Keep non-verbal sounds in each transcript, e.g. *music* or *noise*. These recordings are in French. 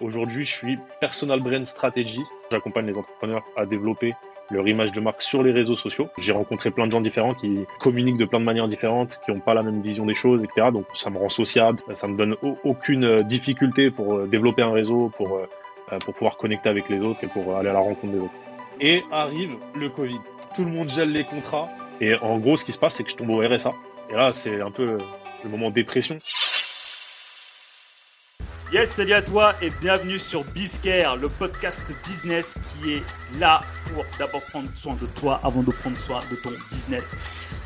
Aujourd'hui, je suis personal brand strategist. J'accompagne les entrepreneurs à développer leur image de marque sur les réseaux sociaux. J'ai rencontré plein de gens différents qui communiquent de plein de manières différentes, qui n'ont pas la même vision des choses, etc. Donc ça me rend sociable, ça me donne aucune difficulté pour euh, développer un réseau, pour, euh, euh, pour pouvoir connecter avec les autres et pour aller à la rencontre des autres. Et arrive le Covid. Tout le monde gèle les contrats. Et en gros, ce qui se passe, c'est que je tombe au RSA. Et là, c'est un peu le moment de dépression. Yes, salut à toi et bienvenue sur Biscare, le podcast business qui est là pour d'abord prendre soin de toi avant de prendre soin de ton business.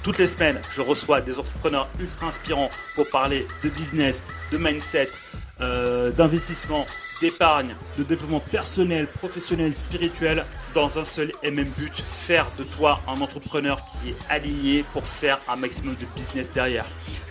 Toutes les semaines, je reçois des entrepreneurs ultra inspirants pour parler de business, de mindset, euh, d'investissement, d'épargne, de développement personnel, professionnel, spirituel, dans un seul et même but, faire de toi un entrepreneur qui est aligné pour faire un maximum de business derrière.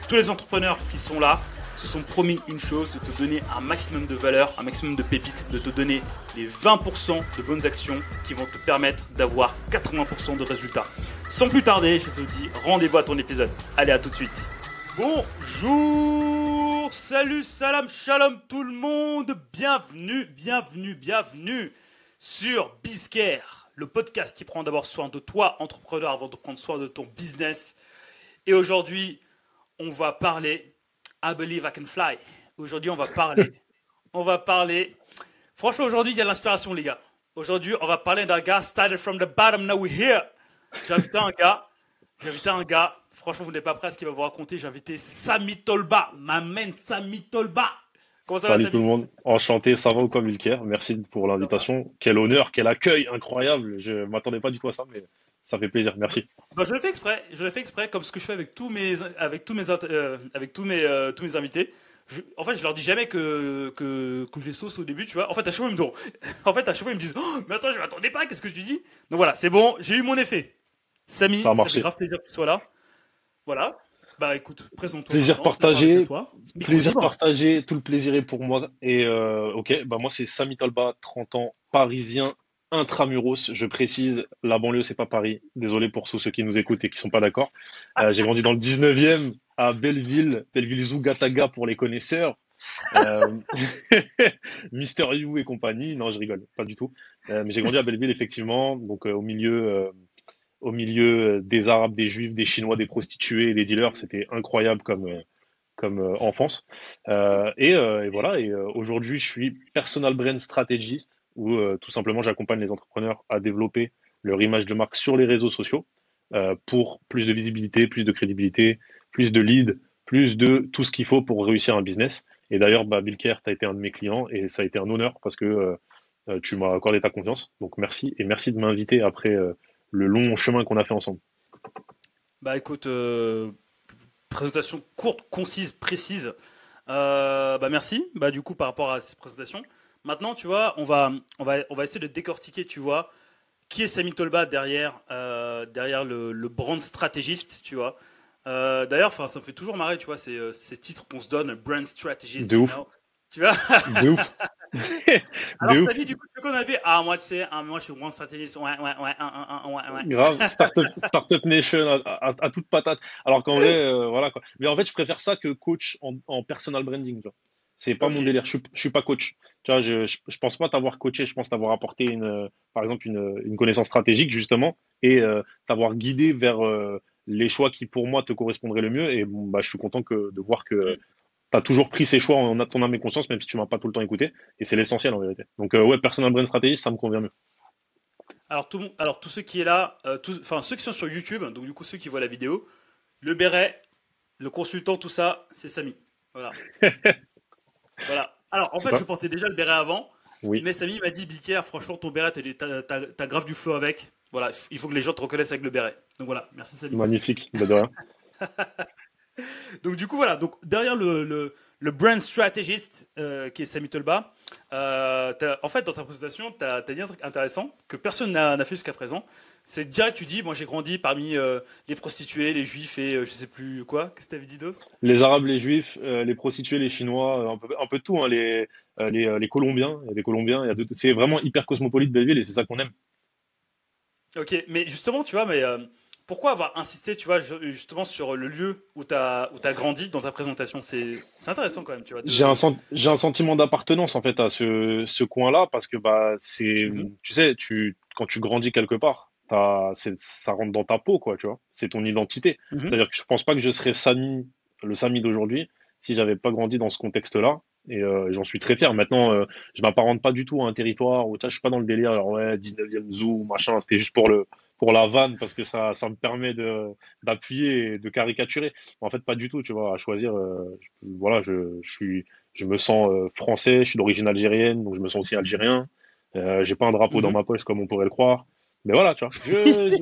Tous les entrepreneurs qui sont là, se sont promis une chose, de te donner un maximum de valeur, un maximum de pépites, de te donner les 20% de bonnes actions qui vont te permettre d'avoir 80% de résultats. Sans plus tarder, je te dis rendez-vous à ton épisode. Allez, à tout de suite. Bonjour, salut, salam, shalom tout le monde. Bienvenue, bienvenue, bienvenue sur Bizcare, le podcast qui prend d'abord soin de toi, entrepreneur, avant de prendre soin de ton business. Et aujourd'hui, on va parler I Believe I Can Fly. Aujourd'hui, on va parler. *laughs* on va parler. Franchement, aujourd'hui, il y a l'inspiration, les gars. Aujourd'hui, on va parler d'un gars started from the bottom, now we're here. J'ai invité un gars. J'ai invité un gars. Franchement, vous n'êtes pas prêts à ce qu'il va vous raconter. J'ai invité Sami Tolba. Ma main, Sami Tolba. Comment ça Salut tout le monde. Enchanté. Ça va ou quoi, Milker? Merci pour l'invitation. Quel honneur, quel accueil incroyable. Je ne m'attendais pas du tout à ça, mais ça fait plaisir, merci. Bah, je le fais exprès, je le fais exprès, comme ce que je fais avec tous mes, avec tous mes, euh, avec tous mes, euh, tous mes invités. en fait, je leur dis jamais que, que, que je les sauce au début, tu vois. En fait, à chaque fois, ils me disent, *laughs* en fait, à chaque fois, ils me disent, oh, mais attends, je m'attendais pas, qu'est-ce que tu dis? Donc voilà, c'est bon, j'ai eu mon effet. Samy, ça, ça fait grave plaisir que tu sois là. Voilà. Bah écoute, présente-toi. Plaisir partagé. Plaisir partagé, tout le plaisir est pour moi. Et euh, ok, bah moi c'est Samy Talba, 30 ans, parisien, intramuros, je précise, la banlieue, c'est pas Paris. Désolé pour tous ceux qui nous écoutent et qui sont pas d'accord. Euh, j'ai grandi dans le 19e à Belleville, Belleville Zougataga pour les connaisseurs. Euh, *laughs* Mister You et compagnie. Non, je rigole, pas du tout. Euh, mais j'ai grandi à Belleville, effectivement, donc au milieu, au milieu des Arabes, des Juifs, des Chinois, des prostituées et des dealers. C'était incroyable comme, comme enfance. Et, et, voilà. Et aujourd'hui, je suis personal brand strategist où euh, tout simplement j'accompagne les entrepreneurs à développer leur image de marque sur les réseaux sociaux euh, pour plus de visibilité, plus de crédibilité, plus de leads, plus de tout ce qu'il faut pour réussir un business. Et d'ailleurs, bah, Bill Kerr, tu as été un de mes clients et ça a été un honneur parce que euh, tu m'as accordé ta confiance. Donc merci et merci de m'inviter après le long chemin qu'on a fait ensemble. Bah écoute, présentation courte, concise, précise. bah merci. Bah du coup par rapport à cette présentation, Maintenant, tu vois, on va, on va, on va essayer de décortiquer, tu vois, qui est Sami Tolba derrière, euh, derrière le, le, brand stratégiste, tu vois. Euh, D'ailleurs, ça me fait toujours marrer, tu vois, ces, euh, ces titres qu'on se donne, brand strategist. *laughs* De ouf. Tu vois *laughs* De ouf. Alors, cest à du coup, qu'on avait Ah, moi, tu sais, ah, moi, je suis brand stratégiste. Ouais, ouais, ouais, ouais, ouais, ouais. Grave, *laughs* Startup, startup Nation à, à, toute patate. Alors qu'en vrai, euh, voilà quoi. Mais en fait, je préfère ça que coach en, en personal branding, tu vois. C'est pas mon délire. Je, je suis pas coach. Tu vois, je, je, pense pas t'avoir coaché. Je pense t'avoir apporté une, euh, par exemple, une, une connaissance stratégique justement et euh, t'avoir guidé vers euh, les choix qui pour moi te correspondraient le mieux. Et bon, bah, je suis content que, de voir que tu as toujours pris ces choix en ton âme et conscience, même si tu m'as pas tout le temps écouté. Et c'est l'essentiel en vérité. Donc ouais, personal brand stratégie, ça me convient mieux. Alors tout, alors tous ceux qui est là, enfin ceux qui sont sur YouTube, donc du coup ceux qui voient la vidéo, le béret, le consultant, tout ça, c'est Samy. Voilà. *laughs* Voilà. Alors, en fait, je portais déjà le béret avant. Oui. Mais Samy m'a dit, Biker, franchement, ton béret, t'as grave du flow avec. Voilà, il faut que les gens te reconnaissent avec le béret. Donc voilà, merci Samy. Magnifique, bah, *laughs* donc du coup, voilà. Donc derrière le, le, le brand strategist, euh, qui est Samy Tolba, euh, en fait, dans ta présentation, tu as, dit un truc intéressant que personne n'a fait jusqu'à présent c'est direct, tu dis, moi j'ai grandi parmi euh, les prostituées, les juifs et euh, je sais plus quoi. Qu'est-ce que tu avais dit d'autre? Les arabes, les juifs, euh, les prostituées, les chinois, un peu, un peu de tout, hein, les, les, les, colombiens, il y a des colombiens, c'est vraiment hyper cosmopolite Belleville et c'est ça qu'on aime. Ok, mais justement, tu vois, mais pourquoi avoir insisté, tu vois, justement sur le lieu où tu as, as grandi dans ta présentation? C'est intéressant quand même, tu vois. J'ai un, un sentiment d'appartenance en fait à ce, ce coin-là parce que bah c'est, mhm. tu sais, tu quand tu grandis quelque part, ça rentre dans ta peau, quoi, tu vois. C'est ton identité. Mhm. C'est-à-dire que je pense pas que je serais Samy, le Samy d'aujourd'hui, si j'avais pas grandi dans ce contexte-là. Et euh, j'en suis très fier. Maintenant, euh, je m'apparente pas du tout à un territoire où, je suis pas dans le délire, alors ouais, 19e zoo, machin, c'était juste pour le pour la vanne parce que ça ça me permet de d'appuyer et de caricaturer. En fait, pas du tout, tu vois, à choisir euh, voilà, je, je suis je me sens français, je suis d'origine algérienne, donc je me sens aussi algérien. j'ai pas un drapeau dans mhm. ma poche comme on pourrait le croire. Mais voilà, tu vois, *laughs* je,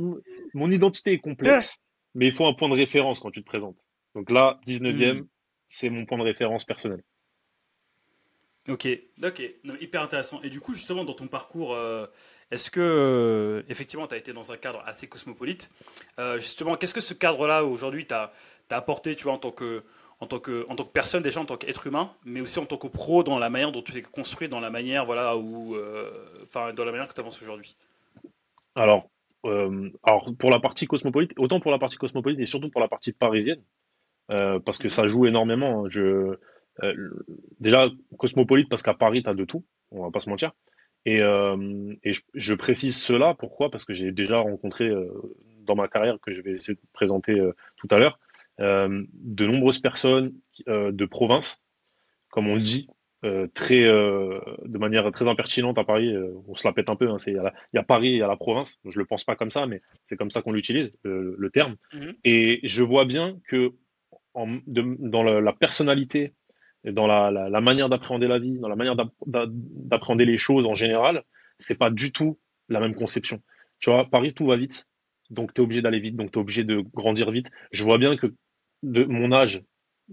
mon identité est complexe, mais il faut un point de référence quand tu te présentes. Donc là, 19e, hmm. c'est mon point de référence personnel. Ok, ok, hyper intéressant. Et du coup, justement, dans ton parcours, euh, est-ce que, euh, effectivement, tu as été dans un cadre assez cosmopolite euh, Justement, qu'est-ce que ce cadre-là, aujourd'hui, t'a apporté, tu vois, en tant que, en tant que, en tant que personne, déjà en tant qu'être humain, mais aussi en tant que pro dans la manière dont tu t'es construit, dans la manière, voilà, où, enfin, dans la manière que tu avances aujourd'hui? Alors, euh, alors, pour la partie cosmopolite, autant pour la partie cosmopolite et surtout pour la partie parisienne, euh, parce que ça joue énormément. Hein. Je, euh, déjà, cosmopolite parce qu'à Paris, tu as de tout, on va pas se mentir. Et, et je, précise cela, pourquoi? Parce que j'ai déjà rencontré dans ma carrière, que je vais essayer de présenter tout à l'heure, de nombreuses personnes de province, comme on le dit, euh, très euh, de manière très impertinente à Paris. Euh, on se la pète un peu. Hein, il y, a Paris et a la province. Je le pense pas comme ça, mais c'est comme ça qu'on l'utilise le, terme. Mhm. Et je vois bien que en, dans la, personnalité, dans la, la, manière d'appréhender la vie, dans la manière d'appréhender les choses en général, c'est pas du tout la même conception. Tu vois, Paris tout va vite, donc tu es obligé d'aller vite, donc tu es obligé de grandir vite. Je vois bien que de mon âge,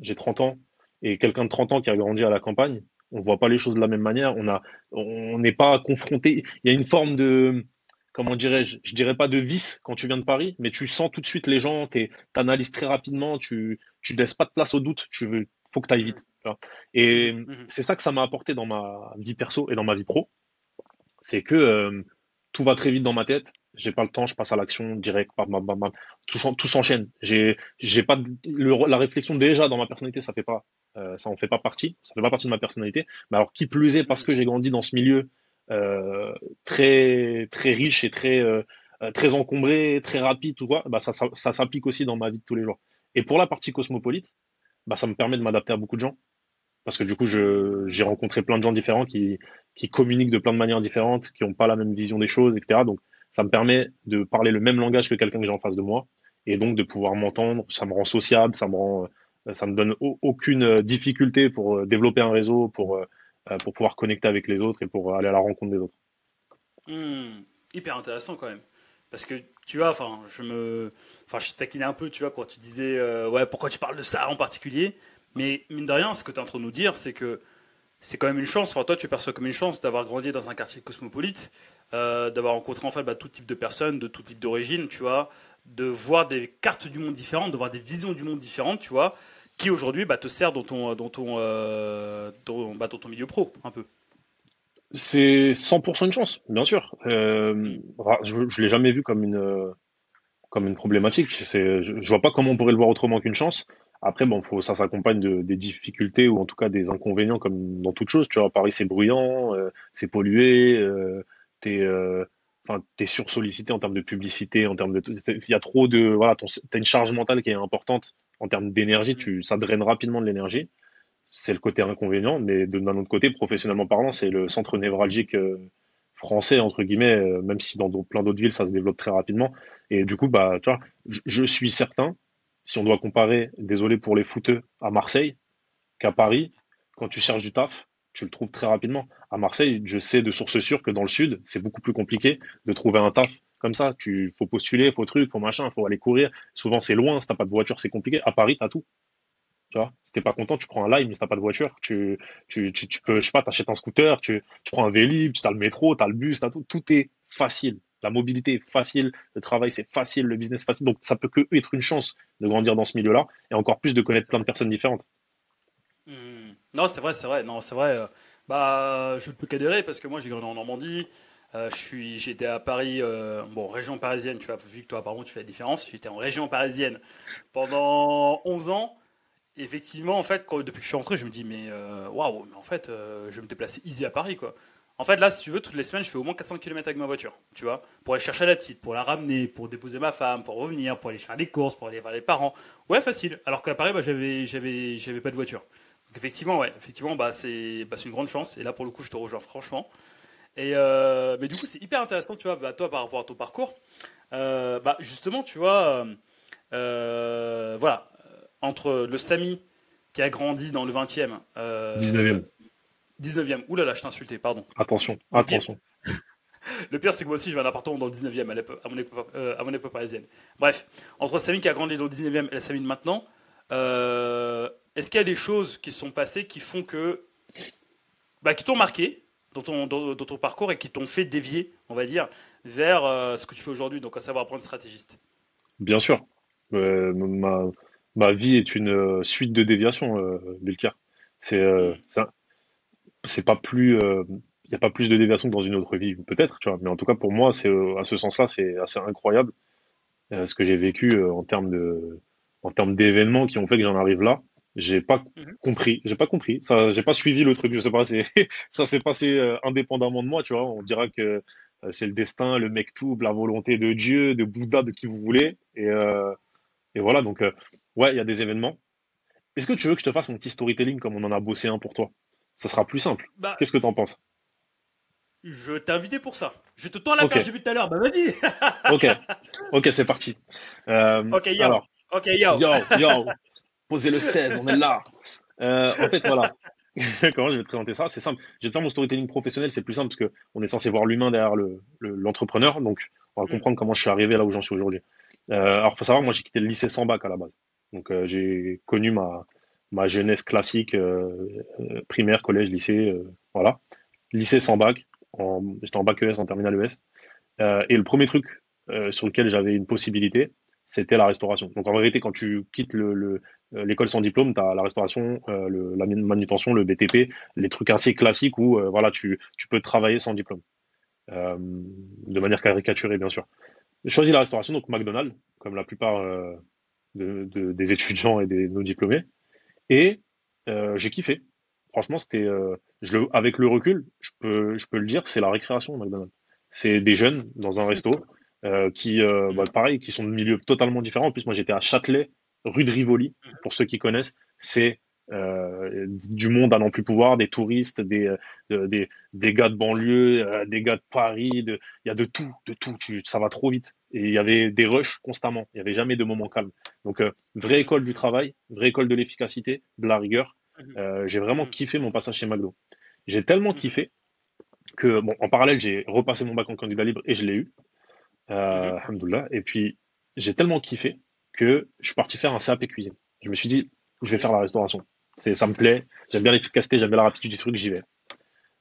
j'ai 30 ans, et quelqu'un de 30 ans qui a grandi à la campagne, on voit pas les choses de la même manière. On a, on n'est pas confronté. Il y a une forme de, comment dirais-je, je dirais pas de vice quand tu viens de Paris, mais tu sens tout de suite les gens, tu analyses très rapidement, tu, tu laisses pas de place au doute. Tu veux, faut que tu ailles vite. Et mhm. c'est ça que ça m'a apporté dans ma vie perso et dans ma vie pro, c'est que euh, tout va très vite dans ma tête. J'ai pas le temps, je passe à l'action direct, tout, tout s'enchaîne. J'ai, j'ai pas la réflexion déjà dans ma personnalité, ça fait pas euh, ça en fait pas partie, ça fait pas partie de ma personnalité. Mais alors qui plus est, parce que j'ai grandi dans ce milieu euh, très très riche et très euh, très encombré, très rapide, tout quoi, bah ça, ça, s'applique aussi dans ma vie de tous les jours. Et pour la partie cosmopolite, bah ça me permet de m'adapter à beaucoup de gens. Parce que du coup, j'ai rencontré plein de gens différents qui, qui communiquent de plein de manières différentes, qui n'ont pas la même vision des choses, etc. Donc, ça me permet de parler le même langage que quelqu'un que j'ai en face de moi, et donc de pouvoir m'entendre. Ça me rend sociable, ça me rend ça me donne aucune euh, difficulté pour euh, développer un réseau, pour, euh, pour pouvoir connecter avec les autres et pour aller à la rencontre des autres. Hmm, hyper intéressant quand même. Parce que tu vois, enfin, je me, enfin, je taquinais un peu, tu vois, quand tu disais, ouais, pourquoi tu parles de ça en particulier. Mais mine de rien, ce que tu es en train de nous dire, c'est que c'est quand même une chance. Toi, tu perçois comme une chance d'avoir grandi dans un quartier cosmopolite, d'avoir rencontré en fait bah, tout type de personnes, de tout type d'origine, tu vois, de voir des cartes du monde différentes, de voir des visions du monde différentes, tu vois qui aujourd'hui bah, te sert dans ton, dans, ton, euh, bah, ton milieu pro, un peu. C'est 100% une chance, bien sûr. Euh, je ne l'ai jamais vu comme une, comme une problématique. Je ne vois pas comment on pourrait le voir autrement qu'une chance. Après, bon, faut, ça s'accompagne de, des difficultés ou en tout cas des inconvénients comme dans toute chose. Tu vois, Paris, c'est bruyant, euh, c'est pollué, euh, t'es euh, enfin, es sursollicité en termes de publicité, en termes de, il y a trop de, voilà, t'as une charge mentale qui est importante en termes d'énergie, tu, ça draine rapidement de l'énergie. C'est le côté inconvénient, mais d'un autre côté, professionnellement parlant, c'est le centre névralgique euh, français entre guillemets, euh, même si dans plein d'autres villes ça se développe très rapidement. Et du coup, bah, tu vois, je, suis certain, si on doit comparer, désolé pour les footeux, à Marseille, qu'à Paris, quand tu cherches du taf, tu le trouves très rapidement. À Marseille, je sais de source sûre que dans le sud, c'est beaucoup plus compliqué de trouver un taf comme ça. Tu faut postuler, faut truc, faut machin, faut aller courir. Souvent c'est loin, si t'as pas de voiture, c'est compliqué. À Paris, t'as tout. Tu vois, si t'es pas content, tu prends un live, mais si t'as pas de voiture, tu, tu, tu, tu peux, je sais pas, t'achètes un scooter, tu, tu prends un Vélib, tu as le métro, t'as le bus, t'as tout. Tout est facile. La mobilité est facile, le travail c'est facile, le business facile. Donc ça peut que être une chance de grandir dans ce milieu-là et encore plus de connaître plein de personnes différentes. Hmm. Non, c'est vrai, c'est vrai. Non, c'est vrai. Euh, bah, je ne peux qu'adhérer parce que moi j'ai grandi en Normandie. suis, j'étais à Paris, bon, région parisienne, tu vois, vu que toi, apparemment, tu fais la différence. J'étais en région parisienne pendant 11 ans. effectivement, en fait, depuis que je suis rentré, je me dis, mais waouh, mais en fait, je me déplacer easy à Paris, quoi. En fait, là, si tu veux, toutes les semaines, je fais au moins 400 km avec ma voiture, tu vois, pour aller chercher la petite, pour la ramener, pour déposer ma femme, pour revenir, pour aller faire des courses, pour aller voir les parents. Ouais, facile. Alors qu'à Paris, bah, j'avais, j'avais pas de voiture. Effectivement, ouais, effectivement, bah, c'est, bah, c'est une grande chance. Et là, pour le coup, je te rejoins franchement. Et euh, mais du coup, c'est hyper intéressant, tu vois, bah, toi, par rapport à ton parcours. Euh, bah, justement, tu vois, euh, voilà, entre le Sami qui a grandi dans le 20e, 19e 19e. Ouh là là, je t'ai insulté, pardon. Attention, attention. *laughs* Le pire, c'est que moi aussi, je vais un appartement dans le 19e à, mon époque, à mon époque parisienne. Bref, entre Samy qui a grandi dans le 19e et la Samy de maintenant, euh, est-ce qu'il y a des choses qui se sont passées qui font que. Bah, qui t'ont marqué dans ton, dans, ton, parcours et qui t'ont fait dévier, on va dire, vers euh, ce que tu fais aujourd'hui, donc à savoir apprendre stratégiste? Bien sûr. Euh, ma, ma, vie est une suite de déviations, euh, C'est ça c'est pas plus, il euh, n'y a pas plus de déviation que dans une autre vie, peut-être, tu vois. Mais en tout cas, pour moi, c'est euh, à ce sens-là, c'est assez incroyable euh, ce que j'ai vécu en termes de, en termes d'événements qui ont fait que j'en arrive là. J'ai pas mhm. compris, j'ai pas compris. Ça, j'ai pas suivi le truc. Je sais pas, *laughs* ça s'est passé indépendamment de moi, tu vois. On dira que c'est le destin, le mec tout, la volonté de Dieu, de Bouddha, de qui vous voulez. Et, et voilà. Donc, ouais, il y a des événements. Est-ce que tu veux que je te fasse mon petit storytelling comme on en a bossé un pour toi? Ça sera plus simple. Bah, Qu'est-ce que tu en penses? Je t'ai invité pour ça. Je te tends la perche depuis tout à l'heure. Bah vas-y. ok, ok, c'est parti. Euh, ok, yo. Alors, ok, yo. Yo, yo. *laughs* Posez le 16, on est là. Euh, en fait, voilà. *laughs* Comment je vais te présenter ça? C'est simple. Je vais te faire mon storytelling professionnel, c'est plus simple parce qu'on est censé voir l'humain derrière l'entrepreneur. Le, donc, on va mm. comprendre comment je suis arrivé là où j'en suis aujourd'hui. Euh, alors, faut savoir, moi, j'ai quitté le lycée sans bac à la base. Donc, euh, j'ai connu ma, ma jeunesse classique, primaire, collège, lycée, voilà. Lycée sans bac, j'étais en bac ES, en terminale ES. et le premier truc sur lequel j'avais une possibilité, c'était la restauration. Donc en vérité, quand tu quittes le, l'école sans diplôme, tu as la restauration, la manutention, le BTP, les trucs assez classiques où voilà, tu, peux travailler sans diplôme. de manière caricaturée, bien sûr. J'ai choisi la restauration, donc McDonald's, comme la plupart des étudiants et des non-diplômés. Et euh, j'ai kiffé. Franchement, c'était, euh, avec le recul, je peux, je peux le dire, c'est la récréation McDonald's. C'est des jeunes dans un resto euh, qui, euh, bah, pareil, qui sont de milieux totalement différents. En plus, moi, j'étais à Châtelet, rue de Rivoli, pour ceux qui connaissent. C'est euh, du monde à n'en plus pouvoir, des touristes, des, des, des, gars de banlieue, des gars de Paris, il y a de tout, de tout, tu, ça va trop vite. Et il y avait des rushs constamment, il n'y avait jamais de moment calme. Donc, vraie école du travail, vraie école de l'efficacité, de la rigueur. Mhm. j'ai vraiment mhm. kiffé mon passage chez McDo. J'ai tellement mhm. kiffé que, bon, en parallèle, j'ai repassé mon bac en candidat libre et je l'ai eu. Euh, Et puis, j'ai tellement kiffé que je suis parti faire un CAP cuisine. Je me suis dit, je vais faire la restauration. C'est, ça me plaît. J'aime bien l'efficacité, j'aime bien la rapidité du truc, j'y vais.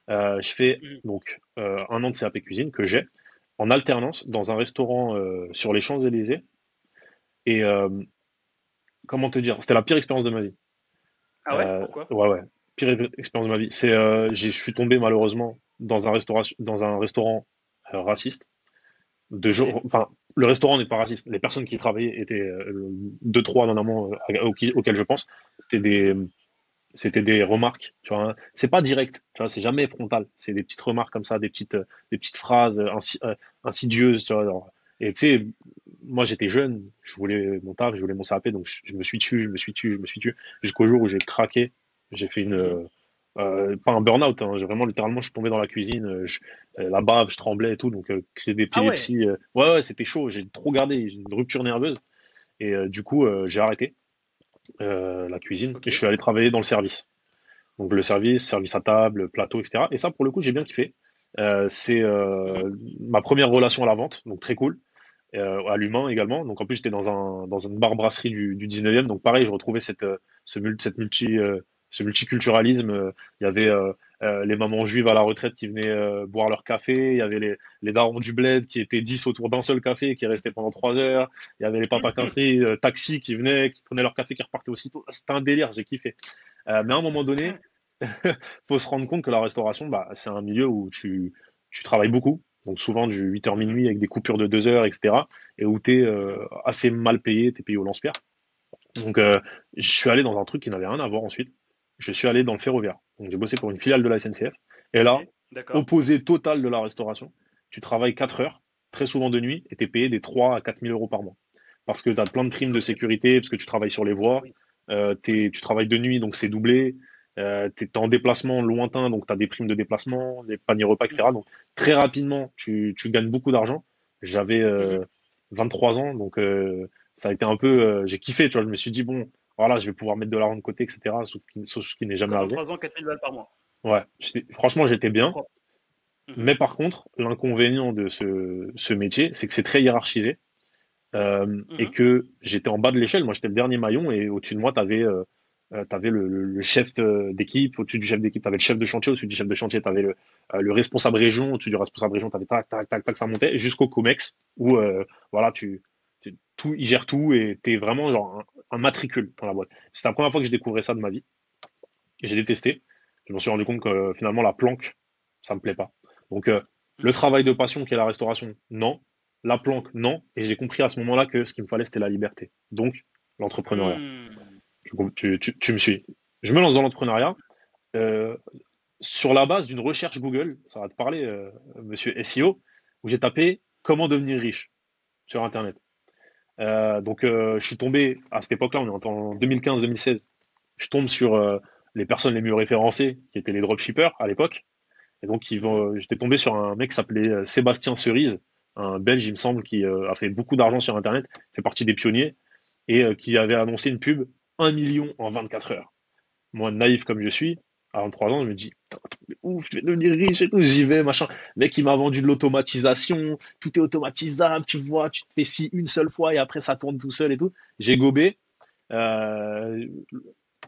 Euh, je fais mm. donc euh, un an de CAP cuisine que j'ai en alternance dans un restaurant euh, sur les Champs-Élysées. Et comment te dire, c'était la pire expérience de ma vie. Ah ouais? Pourquoi? Ouais, ouais. Pire expérience de ma vie. C'est, je suis tombé malheureusement dans un, restaurant, dans un restaurant raciste. De jour, enfin, le restaurant n'est pas raciste. Les personnes qui travaillaient étaient deux, trois normalement auxquelles je pense. C'était des c'était des remarques, tu vois. Hein. C'est pas direct, tu vois, c'est jamais frontal. C'est des petites remarques comme ça, des petites, euh, des petites phrases euh, insidieuses, tu vois. Et tu sais, moi j'étais jeune, je voulais mon taf, je voulais mon CAP, donc je, me suis tué, je me suis tué, je me suis tué, jusqu'au jour où j'ai craqué. J'ai fait une, mmh. Euh, pas un burn-out, hein, vraiment littéralement, je suis tombé dans la cuisine, je, la bave, je tremblais et tout, donc euh, crise d'épilepsie. Ah ouais, ouais, c'était chaud, j'ai trop gardé, une rupture nerveuse. Et du coup, j'ai arrêté. Euh, la cuisine, et je suis allé travailler dans le service. Donc le service, service à table, plateau, etc. Et ça, pour le coup, j'ai bien kiffé. Euh, c'est euh, ma première relation à la vente, donc très cool. à l'humain également. Donc en plus, j'étais dans, un, dans une bar brasserie du, du 19e. Donc pareil, je retrouvais cette, ce, cette multi, ce multiculturalisme. Euh, il y avait euh, euh, les mamans juives à la retraite qui venaient boire leur café. Il y avait les, les darons du bled qui étaient 10 autour d'un seul café et qui restaient pendant 3 heures. Il y avait les papas café, taxi qui venaient, qui prenaient leur café, qui repartaient aussitôt. C'était un délire, j'ai kiffé. mais à un moment donné, *laughs* faut se rendre compte que la restauration, bah, c'est un milieu où tu, tu travailles beaucoup. donc souvent du 8h minuit avec des coupures de 2 heures, etc. Et où tu es assez mal payé, tu es payé au lance-pierre. Donc je suis allé dans un truc qui n'avait rien à voir ensuite. Je suis allé dans le ferroviaire. Donc j'ai bossé pour une filiale de la SNCF. Et là, opposé total de la restauration, tu travailles 4 heures, très souvent de nuit, et tu es payé des 3 à 4 000 euros par mois. Parce que tu as plein de primes de sécurité, parce que tu travailles sur les voies, euh, tu travailles de nuit, donc c'est doublé. Euh, tu es en déplacement lointain, donc tu as des primes de déplacement, des paniers repas, etc. Donc très rapidement, tu, tu gagnes beaucoup d'argent. J'avais euh, 23 ans, donc euh, ça a été un peu. Euh, j'ai kiffé, tu vois. Je me suis dit, bon, voilà, je vais pouvoir mettre de l'argent de côté, etc. Sauf qui, n'est jamais arrivé. 23 ans, 4000 balles par mois. Ouais, franchement, j'étais bien. Mhm. Mais par contre, l'inconvénient de ce, ce métier, c'est que c'est très hiérarchisé. Euh, et mhm. que j'étais en bas de l'échelle. Moi, j'étais le dernier maillon et au-dessus de moi, tu avais, euh, euh avais le, le, chef d'équipe. Au-dessus du chef d'équipe, tu avais le chef de chantier. Au-dessus du chef de chantier, tu avais le, euh, le, responsable région. Au-dessus du responsable région, tu avais tac, tac, tac, tac, ça montait jusqu'au COMEX où, voilà, tu, tout, il gère tout et tu es vraiment genre un, matricule dans la boîte. C'était la première fois que je découvrais ça de ma vie. J'ai détesté. Je me suis rendu compte que finalement, la planque, ça me plaît pas. Donc, le mhm. travail de passion qui est la restauration, non la planque, non. Et j'ai compris à ce moment-là que ce qu'il me fallait, c'était la liberté. Donc, l'entrepreneuriat. Hmm. Tu, me suis. Je me lance dans l'entrepreneuriat euh, sur la base d'une recherche Google, ça va te parler, euh, monsieur SEO, où j'ai tapé comment devenir riche sur Internet. Euh, donc, je suis tombé à cette époque-là, on est en 2015-2016. Je tombe sur les personnes les mieux référencées, qui étaient les dropshippers à l'époque. Et donc, j'étais tombé sur un mec qui s'appelait Sébastien Cerise, un Belge, il me semble, qui euh, a fait beaucoup d'argent sur Internet, fait partie des pionniers, et euh, qui avait annoncé une pub 1 million en 24 heures. Moi, naïf comme je suis, à 23 ans, je me dis, ouf, je vais devenir riche et tout, j'y vais, machin. Le mec, il m'a vendu de l'automatisation, tout est automatisable, tu vois, tu te fais ci une seule fois et après ça tourne tout seul et tout. J'ai gobé. Euh,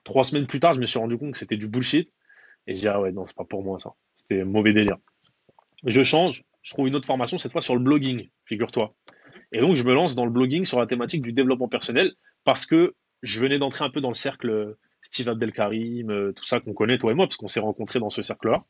trois semaines plus tard, je me suis rendu compte que c'était du bullshit. Et j'ai dit, ah ouais, non, c'est pas pour moi ça. C'était mauvais délire. Je change, je trouve une autre formation, cette fois sur le blogging, figure-toi. Et donc, je me lance dans le blogging sur la thématique du développement personnel parce que je venais d'entrer un peu dans le cercle Steve Abdelkarim, euh, tout ça qu'on connaît, toi et moi, parce qu'on s'est rencontrés dans ce cercle-là.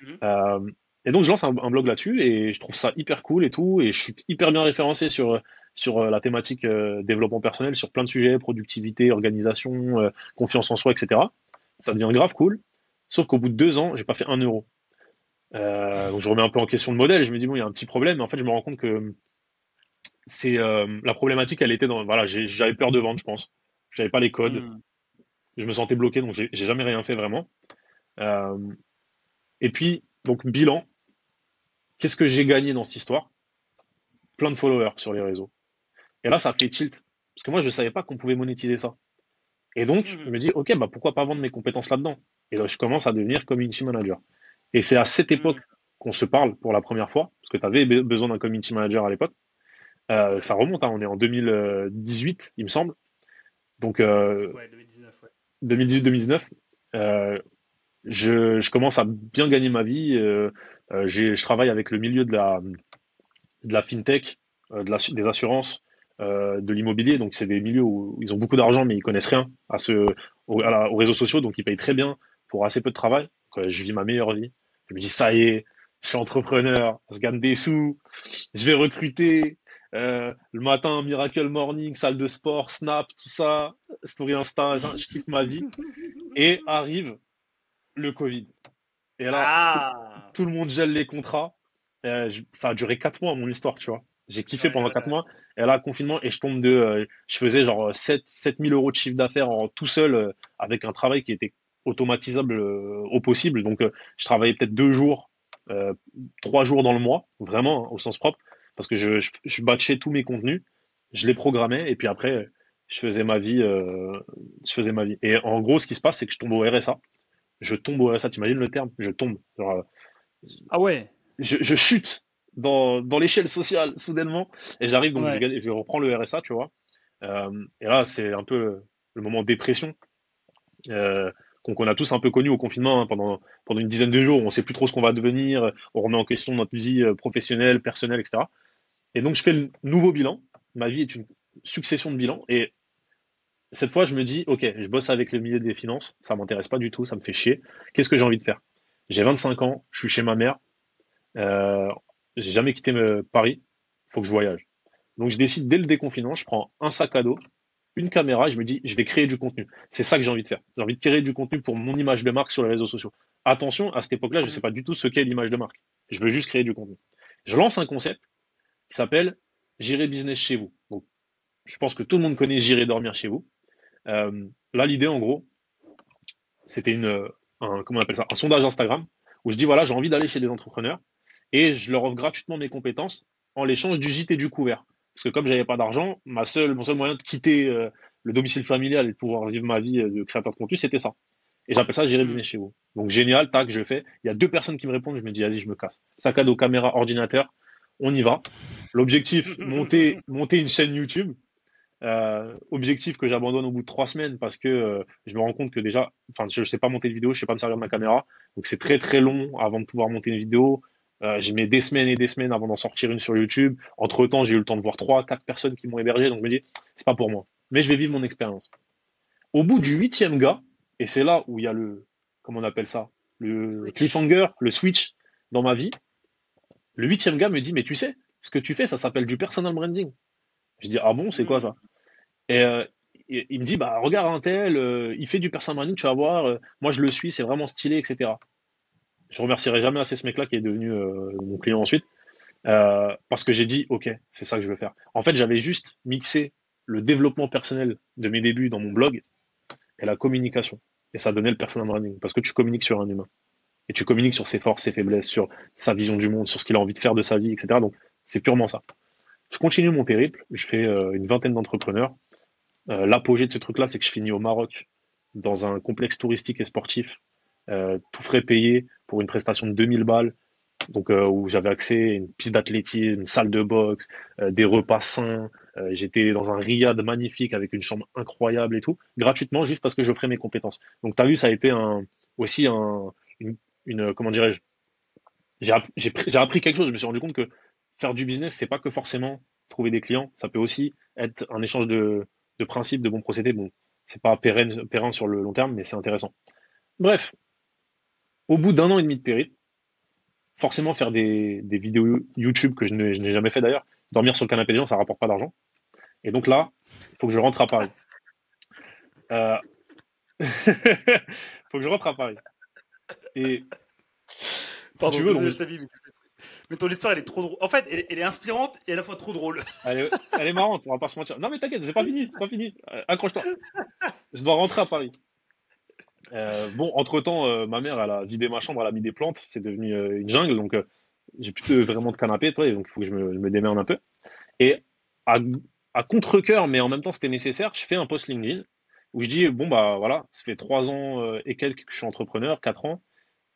Mhm. Euh, et donc, je lance un, blog là-dessus et je trouve ça hyper cool et tout. Et je suis hyper bien référencé sur, sur euh, la thématique développement personnel, sur plein de sujets, productivité, organisation, confiance en soi, etc. Ça devient grave cool. Sauf qu'au bout de deux ans, j'ai pas fait un euro. Euh, donc je remets un peu en question le modèle. Je me dis bon, il y a un petit problème. Mais en fait, je me rends compte que c'est la problématique. Elle était dans voilà, j'avais peur de vendre, je pense. J'avais pas les codes. Hmm. Je me sentais bloqué, donc j'ai jamais rien fait vraiment. Euh, et puis donc bilan. Qu'est-ce que j'ai gagné dans cette histoire? Plein de followers sur les réseaux. Et là, ça fait tilt parce que moi, je savais pas qu'on pouvait monétiser ça. Et donc, hmm. je me dis, ok, bah pourquoi pas vendre mes compétences là-dedans? Et là, je commence à devenir community manager. Et c'est à cette mm. époque qu'on se parle pour la première fois, parce que tu avais besoin d'un community manager à l'époque. Euh, ça remonte, hein, on est en 2018, il me semble. Donc, euh, 2018-2019. Euh, je, je, commence à bien gagner ma vie. Euh, euh je travaille avec le milieu de la, fintech, des assurances, de l'immobilier. Donc, c'est des milieux où ils ont beaucoup d'argent, mais ils connaissent rien aux réseaux sociaux, donc ils payent très bien pour assez peu de travail. je vis ma meilleure vie. Je me dis, ça y est, je suis entrepreneur, je gagne des sous, je vais recruter. Euh, le matin, Miracle Morning, salle de sport, Snap, tout ça, Story Insta, je kiffe ma vie. Et arrive le Covid. Et là, ah. tout, le monde gèle les contrats. Euh, ça a duré quatre mois, mon histoire, tu vois. J'ai kiffé pendant quatre mois. Et là, confinement, et je tombe de. Euh, je faisais genre 7, 7000 euros de chiffre d'affaires tout seul avec un travail qui était automatisable au possible. Donc, je travaillais peut-être deux jours, euh, trois jours dans le mois, vraiment hein, au sens propre, parce que je, je, batchais tous mes contenus, je les programmais et puis après, je faisais ma vie. je faisais ma vie. Et en gros, ce qui se passe, c'est que je tombe au RSA. Je tombe au RSA. T'imagines le terme? Je tombe. ah ouais. Je, je chute dans, dans l'échelle sociale soudainement et j'arrive donc je, reprends le RSA, tu vois. et là, c'est un peu le moment de dépression. Euh, qu'on a tous un peu connu au confinement hein, pendant, pendant une dizaine de jours. On ne sait plus trop ce qu'on va devenir, on remet en question notre vie euh, professionnelle, personnelle, etc. Et donc je fais le nouveau bilan. Ma vie est une succession de bilans. Et cette fois, je me dis, ok, je bosse avec le milieu des finances, ça m'intéresse pas du tout, ça me fait chier. Qu'est-ce que j'ai envie de faire? J'ai 25 ans, je suis chez ma mère. Euh, j'ai jamais quitté euh, Paris, faut que je voyage. Donc je décide dès le déconfinement, je prends un sac à dos, une caméra et je me dis, je vais créer du contenu. C'est ça que j'ai envie de faire. J'ai envie de créer du contenu pour mon image de marque sur les réseaux sociaux. Attention, à cette époque-là, je ne sais pas du tout ce qu'est l'image de marque. Je veux juste créer du contenu. Je lance un concept qui s'appelle J'irai business chez vous. Donc, je pense que tout le monde connaît J'irai dormir chez vous. Euh, là, l'idée, en gros, c'était une, un, comment on appelle ça, un sondage Instagram où je dis voilà, j'ai envie d'aller chez des entrepreneurs et je leur offre gratuitement mes compétences en l'échange du gîte et du couvert. Parce que comme j'avais pas d'argent, ma seule, mon seul moyen de quitter euh, le domicile familial et de pouvoir vivre ma vie euh, de créateur de contenu, c'était ça. Et j'appelle ça gérer business chez vous. Donc génial, tac, je fais. Il y a deux personnes qui me répondent, je me dis, vas-y, je me casse. Sac à dos, caméra, ordinateur, on y va. L'objectif, *laughs* monter, monter une chaîne YouTube. Euh, objectif que j'abandonne au bout de trois semaines parce que euh, je me rends compte que déjà, enfin, je ne sais pas monter de vidéo, je sais pas me servir de ma caméra, donc c'est très très long avant de pouvoir monter une vidéo. Euh, je mets des semaines et des semaines avant d'en sortir une sur YouTube. Entre temps, j'ai eu le temps de voir trois, quatre personnes qui m'ont hébergé, donc je me dis, c'est pas pour moi. Mais je vais vivre mon expérience. Au bout du huitième gars, et c'est là où il y a le, comment on appelle ça, le cliffhanger, le switch dans ma vie. Le huitième gars me dit, mais tu sais, ce que tu fais, ça s'appelle du personal branding. Je dis, ah bon, c'est quoi ça? Et euh, il me dit, bah regarde un tel, euh, il fait du personal branding, tu vas voir, euh, moi je le suis, c'est vraiment stylé, etc. Je remercierai jamais assez ce mec-là qui est devenu mon client ensuite, parce que j'ai dit, ok, c'est ça que je veux faire. En fait, j'avais juste mixé le développement personnel de mes débuts dans mon blog et la communication. Et ça donnait le personal branding, parce que tu communiques sur un humain. Et tu communiques sur ses forces, ses faiblesses, sur sa vision du monde, sur ce qu'il a envie de faire de sa vie, etc. Donc, c'est purement ça. Je continue mon périple, je fais euh, une vingtaine d'entrepreneurs. Euh, l'apogée de ce truc-là, c'est que je finis au Maroc, dans un complexe touristique et sportif, euh, tout frais payé pour une prestation de 2000 balles, donc euh, où j'avais accès à une piste d'athlétisme, une salle de boxe, euh, des repas sains. Euh, j'étais dans un riad magnifique avec une chambre incroyable et tout, gratuitement juste parce que je ferais mes compétences. Donc tu as vu, ça a été un, aussi un, une, comment dirais-je, j'ai appris quelque chose. Je me suis rendu compte que faire du business, c'est pas que forcément trouver des clients, ça peut aussi être un échange de, de principes, de bons procédés. Bon, c'est pas pérenne, pérenne sur le long terme, mais c'est intéressant. Bref, au bout d'un an et demi de périple, forcément faire des, vidéos YouTube que je n'ai jamais fait d'ailleurs. Dormir sur le canapé des gens, ça rapporte pas d'argent. Et donc là, il faut que je rentre à Paris. Il euh, *laughs* faut que je rentre à Paris. Et si tu veux, mais ton histoire, elle est trop drôle. En fait, elle, est inspirante et à la fois trop drôle. *laughs* Elle est, marrante, on va pas se mentir. Non, mais t'inquiète, c'est pas fini, c'est pas fini. Euh, accroche-toi. Je dois rentrer à Paris. Euh, bon, entre-temps, euh, ma mère, elle a vidé ma chambre, elle a mis des plantes, c'est devenu euh, une jungle, donc j'ai plus vraiment de canapé, toi, donc il faut que je me, je démerde un peu. Et à, contre-coeur, mais en même temps c'était nécessaire, je fais un post LinkedIn où je dis, bon, bah voilà, ça fait trois ans et quelques que je suis entrepreneur, quatre ans,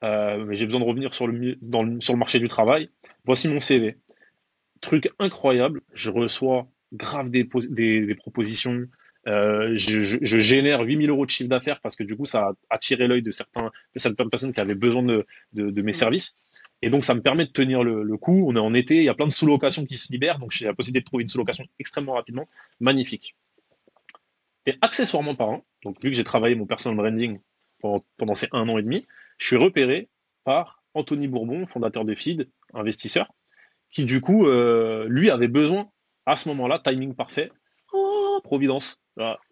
mais j'ai besoin de revenir sur le, marché du travail. Voici mon CV. Truc incroyable, je reçois grave des propositions, euh, je, je, génère 8000 euros de chiffre d'affaires parce que du coup, ça a attiré l'œil de, certains, de certaines personnes qui avaient besoin de, de, mes mm. services. Et donc, ça me permet de tenir le, coup. On est en été, il y a plein de sous-locations qui se libèrent. Donc, j'ai la possibilité de trouver une sous-location extrêmement rapidement. Magnifique. Et accessoirement parlant, donc vu que j'ai travaillé mon personal branding pendant, pendant, ces un an et demi, je suis repéré par Anthony Bourbon, fondateur de Feed, investisseur, qui du coup, euh, lui avait besoin à ce moment-là, timing parfait, Providence,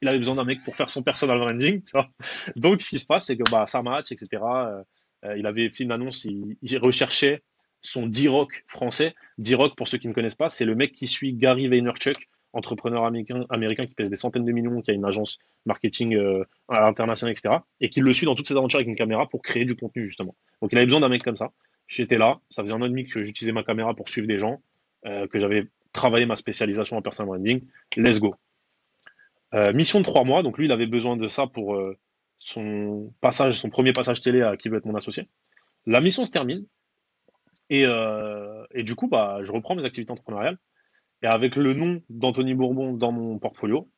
il avait besoin d'un mec pour faire son personal branding. Donc, ce qui se passe, c'est que bah, ça match, etc. Euh, euh, il avait fait une annonce, il, recherchait son D-Rock français. D-Rock, pour ceux qui ne connaissent pas, c'est le mec qui suit Gary Vaynerchuk, entrepreneur américain, américain qui pèse des centaines de millions, qui a une agence marketing euh, à l'international, etc. Et qui le suit dans toutes ses aventures avec une caméra pour créer du contenu, justement. Donc, il avait besoin d'un mec comme ça. J'étais là, ça faisait un an et demi que j'utilisais ma caméra pour suivre des gens, que j'avais travaillé ma spécialisation en personal branding. Let's go. Euh, mission de trois mois, donc lui, il avait besoin de ça pour euh, son passage, son premier passage télé à qui veut être mon associé. La mission se termine et, euh, et du coup, bah, je reprends mes activités entrepreneuriales et avec le nom d'Anthony Bourbon dans mon portfolio,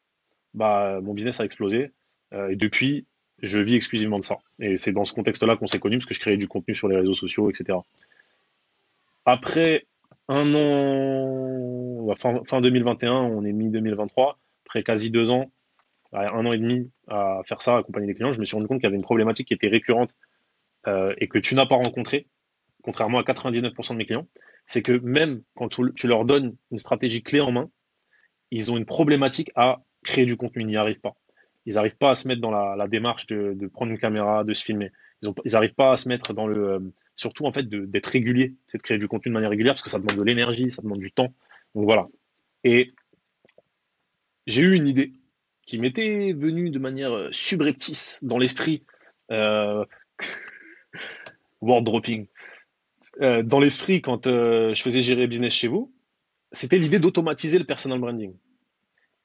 bah, mon business a explosé et depuis, je vis exclusivement de ça. Et c'est dans ce contexte-là qu'on s'est connus parce que je créais du contenu sur les réseaux sociaux, etc. Après un an, fin, fin 2021, on est mi-2023 après quasi deux ans, un an et demi à faire ça, accompagner des clients, je me suis rendu compte qu'il y avait une problématique qui était récurrente euh, et que tu n'as pas rencontrée contrairement à 99% de mes clients, c'est que même quand tu leur donnes une stratégie clé en main, ils ont une problématique à créer du contenu, ils n'y arrivent pas. Ils n'arrivent pas à se mettre dans la, démarche de, prendre une caméra, de se filmer. Ils n'arrivent pas à se mettre dans le, euh, surtout en fait d'être régulier, c'est de créer du contenu de manière régulière parce que ça demande de l'énergie, ça demande du temps. Donc voilà. Et j'ai eu une idée qui m'était venue de manière euh, subreptice dans l'esprit. Euh, *laughs* word dropping. Euh, dans l'esprit, quand euh, je faisais gérer business chez vous, c'était l'idée d'automatiser le personal branding.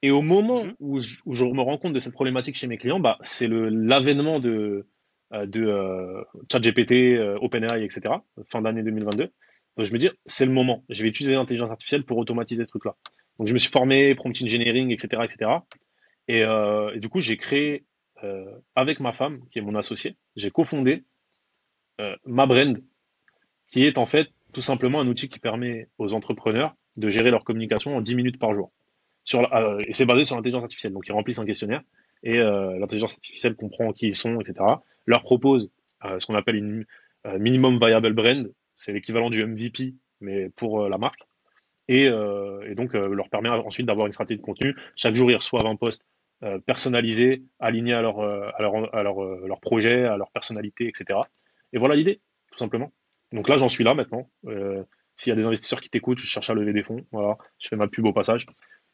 Et au moment mhm. où, je, me rends compte de cette problématique chez mes clients, bah, c'est l'avènement de, de ChatGPT, OpenAI, etc., fin d'année 2022. Donc je me dis, c'est le moment. Je vais utiliser l'intelligence artificielle pour automatiser ce truc-là. Donc je me suis formé, prompt engineering, etc., etc. Euh, et, du coup, j'ai créé euh, avec ma femme, qui est mon associé, j'ai cofondé euh, ma brand, qui est en fait tout simplement un outil qui permet aux entrepreneurs de gérer leur communication en 10 minutes par jour. Sur, et c'est basé sur l'intelligence artificielle. Donc, ils remplissent un questionnaire et l'intelligence artificielle comprend qui ils sont, etc. Leur propose ce qu'on appelle une minimum viable brand. C'est l'équivalent du MVP, mais pour la marque. Et, et donc, leur permet ensuite d'avoir une stratégie de contenu. Chaque jour, ils reçoivent un post euh, personnalisés, alignés à leur, euh, à leur, à leur, euh, leur, projet, à leur personnalité, etc. Et voilà l'idée, tout simplement. Donc là, j'en suis là maintenant. S'il y a des investisseurs qui t'écoutent, je cherche à lever des fonds. Je fais ma pub au passage.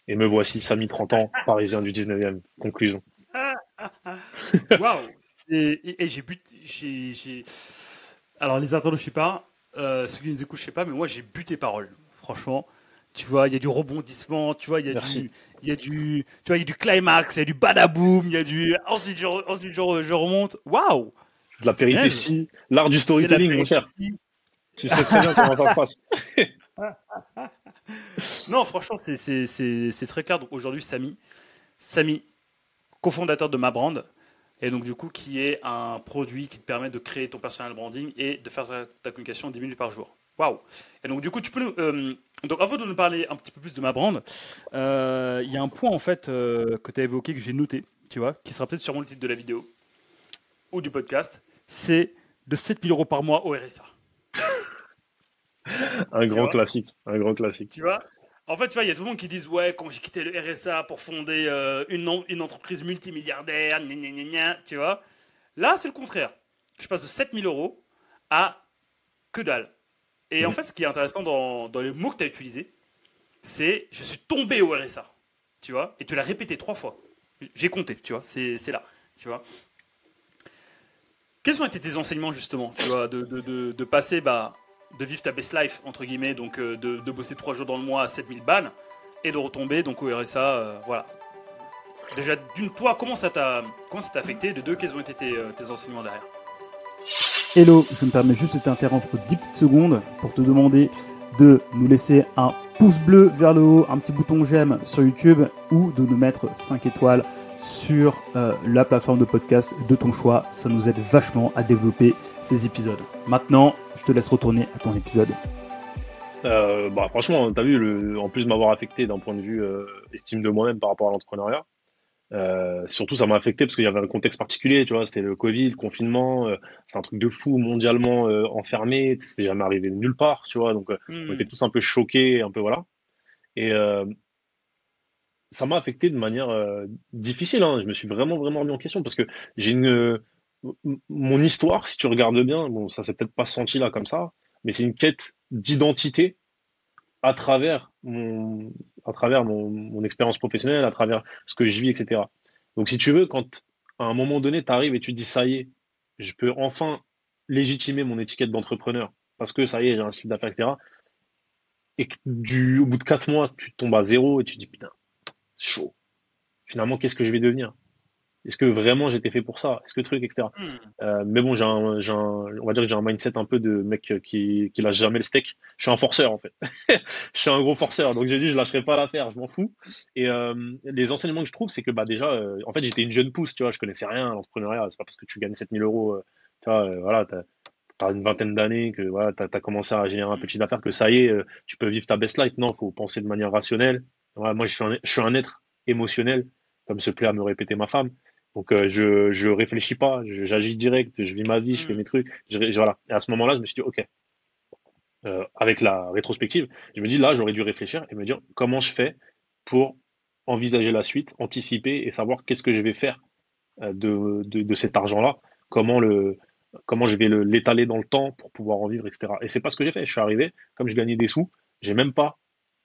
Et me voici, Samy, 30 ans, parisien du 19e. Conclusion. *laughs* Waouh Et, j'ai buté. Alors, les internautes, je sais pas. ceux qui nous écoutent, je sais pas. Mais moi, j'ai buté parole. Franchement. Tu vois, il y a du rebondissement, tu vois, il y a du, il y a du, tu vois, il y a du climax, il y a du badaboom, il y a du, ensuite je, ensuite je, remonte. Waouh! De la péripétie, l'art du storytelling, mon cher. Tu sais très bien comment ça se passe. *laughs* non, franchement, c'est très clair. Donc aujourd'hui, Samy, Samy, cofondateur de ma brand, et donc du coup, qui est un produit qui te permet de créer ton personal branding et de faire ta communication 10 minutes par jour. Waouh Et donc du coup, tu peux euh, donc avant de nous parler un petit peu plus de ma brand, euh, il y a un point en fait euh, que tu as évoqué que j'ai noté, tu vois, qui sera peut-être sur le titre de la vidéo ou du podcast, c'est de 7000 euros par mois au RSA. un grand classique, un grand classique. Tu vois? En fait, tu vois, il y a tout le monde qui dit Ouais, quand j'ai quitté le RSA pour fonder une, une, entreprise multimilliardaire, gna, gna, gna, tu vois? Là, c'est le contraire. Je passe de 7000 euros à que dalle. Et en fait, ce qui est intéressant dans, dans les mots que tu as utilisés, c'est je suis tombé au RSA. Tu vois Et tu l'as répété trois fois. J'ai compté, tu vois C'est là. Tu vois Quels ont été tes enseignements, justement Tu vois, de, de, de, passer, bah, de vivre ta best life, entre guillemets, donc euh, de, de bosser trois jours dans le mois à 7000 balles, et de retomber donc au RSA. Euh, voilà. Déjà, d'une, toi, comment ça t'a affecté? De deux, quels ont été tes, euh, tes enseignements derrière? Hello, je me permets juste de t'interrompre 10 petites secondes pour te demander de nous laisser un pouce bleu vers le haut, un petit bouton j'aime sur YouTube ou de nous mettre 5 étoiles sur euh, la plateforme de podcast de ton choix. Ça nous aide vachement à développer ces épisodes. Maintenant, je te laisse retourner à ton épisode. Euh, bah, franchement, tu as vu, le, en plus de m'avoir affecté d'un point de vue euh, estime de moi-même par rapport à l'entrepreneuriat, euh, surtout, ça m'a affecté parce qu'il y avait un contexte particulier, tu vois. C'était le Covid, le confinement. Euh, c'est un truc de fou, mondialement euh, enfermé. C'était jamais arrivé nulle part, tu vois. Donc, on hmm. était tous un peu choqués, un peu voilà. Et ça m'a affecté de manière difficile. Hein. Je me suis vraiment, vraiment remis en question parce que j'ai une mon histoire, si tu regardes bien, bon, ça s'est peut-être pas senti là comme ça, mais c'est une quête d'identité à travers mon, expérience professionnelle, à travers ce que je vis, etc. Donc, si tu veux, quand à un moment donné, tu arrives et tu dis, ça y est, je peux enfin légitimer mon étiquette d'entrepreneur parce que ça y est, j'ai un chiffre d'affaires, etc. Et que du, au bout de quatre mois, tu tombes à zéro et tu dis, putain, chaud. Finalement, qu'est-ce que je vais devenir? Est-ce que vraiment j'étais fait pour ça? Est-ce que truc, etc. Hmm. Euh, mais bon, j'ai un, on va dire que j'ai un mindset un peu de mec qui, qui lâche jamais le steak. Je suis un forceur en fait. *laughs* je suis un gros forceur, donc j'ai dit je lâcherai pas l'affaire, je m'en fous. Et euh, les enseignements que je trouve, c'est que bah déjà, euh, en fait, j'étais une jeune pousse, tu vois, je connaissais rien à l'entrepreneuriat. C'est pas parce que tu gagnes 7000 euros, euh, tu vois, euh, voilà, t'as as une vingtaine d'années, que voilà, t'as as commencé à générer un petit d'affaires, que ça y est, tu peux vivre ta best life. Non, faut penser de manière rationnelle. Voilà, moi, je suis, un, je suis un être émotionnel, comme se plaît à me répéter ma femme. Donc euh, je je réfléchis pas, j'agis direct, je vis ma vie, je fais mm. mes trucs. Je, voilà. Et à ce moment-là, je me suis dit ok, euh, avec la rétrospective, je me dis là, j'aurais dû réfléchir et me dire comment je fais pour envisager la suite, anticiper et savoir qu'est-ce que je vais faire euh, de, de, cet argent-là, comment le comment je vais l'étaler dans le temps pour pouvoir en vivre, etc. Et c'est pas ce que j'ai fait. Je suis arrivé, comme je gagnais des sous, j'ai même pas,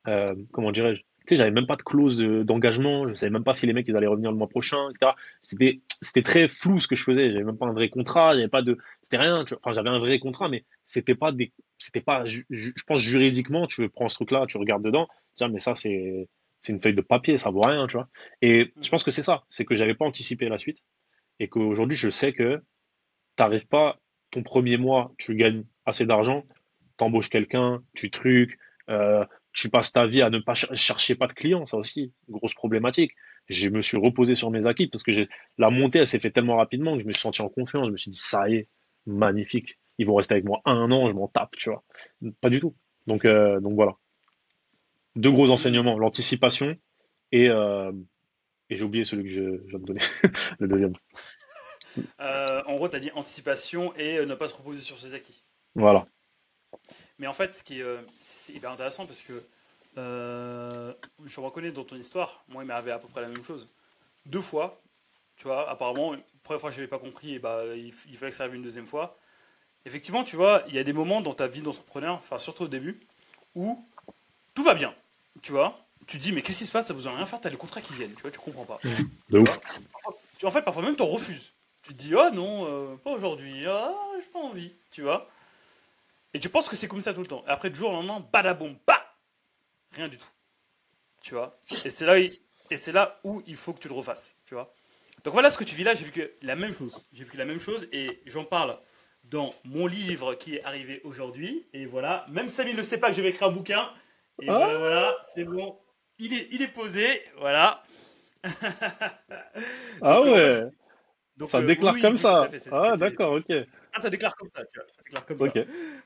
euh, comment dirais-je, tu sais, j'avais même pas de clause d'engagement, je savais même pas si les mecs ils allaient revenir le mois prochain, etc. C'était, c'était très flou ce que je faisais. J'avais même pas un vrai contrat, j'avais pas de, c'était rien. Enfin, j'avais un vrai contrat, mais c'était pas c'était pas, je, pense juridiquement, tu prends ce truc-là, tu regardes dedans, tiens, mais ça c'est, c'est une feuille de papier, ça vaut rien, tu vois. Et je pense que c'est ça, c'est que j'avais pas anticipé la suite et qu'aujourd'hui je sais que t'arrives pas ton premier mois, tu gagnes assez d'argent, t'embauches quelqu'un, tu trucs, euh, tu passes ta vie à ne pas chercher pas de clients, ça aussi, grosse problématique. Je me suis reposé sur mes acquis parce que la montée, elle s'est fait tellement rapidement que je me suis senti en confiance. Je me suis dit, ça y est, magnifique. Ils vont rester avec moi un an, je m'en tape, tu vois. Pas du tout. Donc, euh, donc voilà. Deux gros enseignements, l'anticipation et, euh, et j'ai oublié celui que je, je vais me donner, *laughs* le deuxième. Euh, en gros, tu as dit anticipation et ne pas se reposer sur ses acquis. Voilà. Mais en fait, ce qui est, euh, c'est hyper intéressant parce que euh, je me reconnais dans ton histoire, moi il m'est arrivé à peu près la même chose. Deux fois, tu vois, apparemment, la première fois je n'avais pas compris, et bah, il, fallait que ça arrive une deuxième fois. Effectivement, tu vois, il y a des moments dans ta vie d'entrepreneur, enfin surtout au début, où tout va bien, tu vois. Tu te dis, mais qu'est-ce qui se passe? T'as besoin de rien faire, t'as les contrats qui viennent, tu vois, tu comprends pas. Mmh. Tu en fait, parfois même, t'en refuses. Tu te dis, oh non, euh, pas aujourd'hui, ah, j'ai pas envie, tu vois. Et tu penses que c'est comme ça tout le temps. Et après, du jour au lendemain, badaboum, bah Rien du tout. Tu vois? Et c'est là, et c'est là où il faut que tu le refasses. Tu vois? Donc voilà ce que tu vis là. J'ai vu que la même chose. J'ai vu la même chose et j'en parle dans mon livre qui est arrivé aujourd'hui. Et voilà, même Samy ne sait pas que je vais écrire un bouquin. Et ah. voilà, voilà, c'est bon. Il est, il est posé. Voilà. *laughs* ah ouais. Donc, ça euh, déclare comme ça. ah d'accord, ok. Ah, ça déclare comme ça, tu vois. Ça déclare comme ça.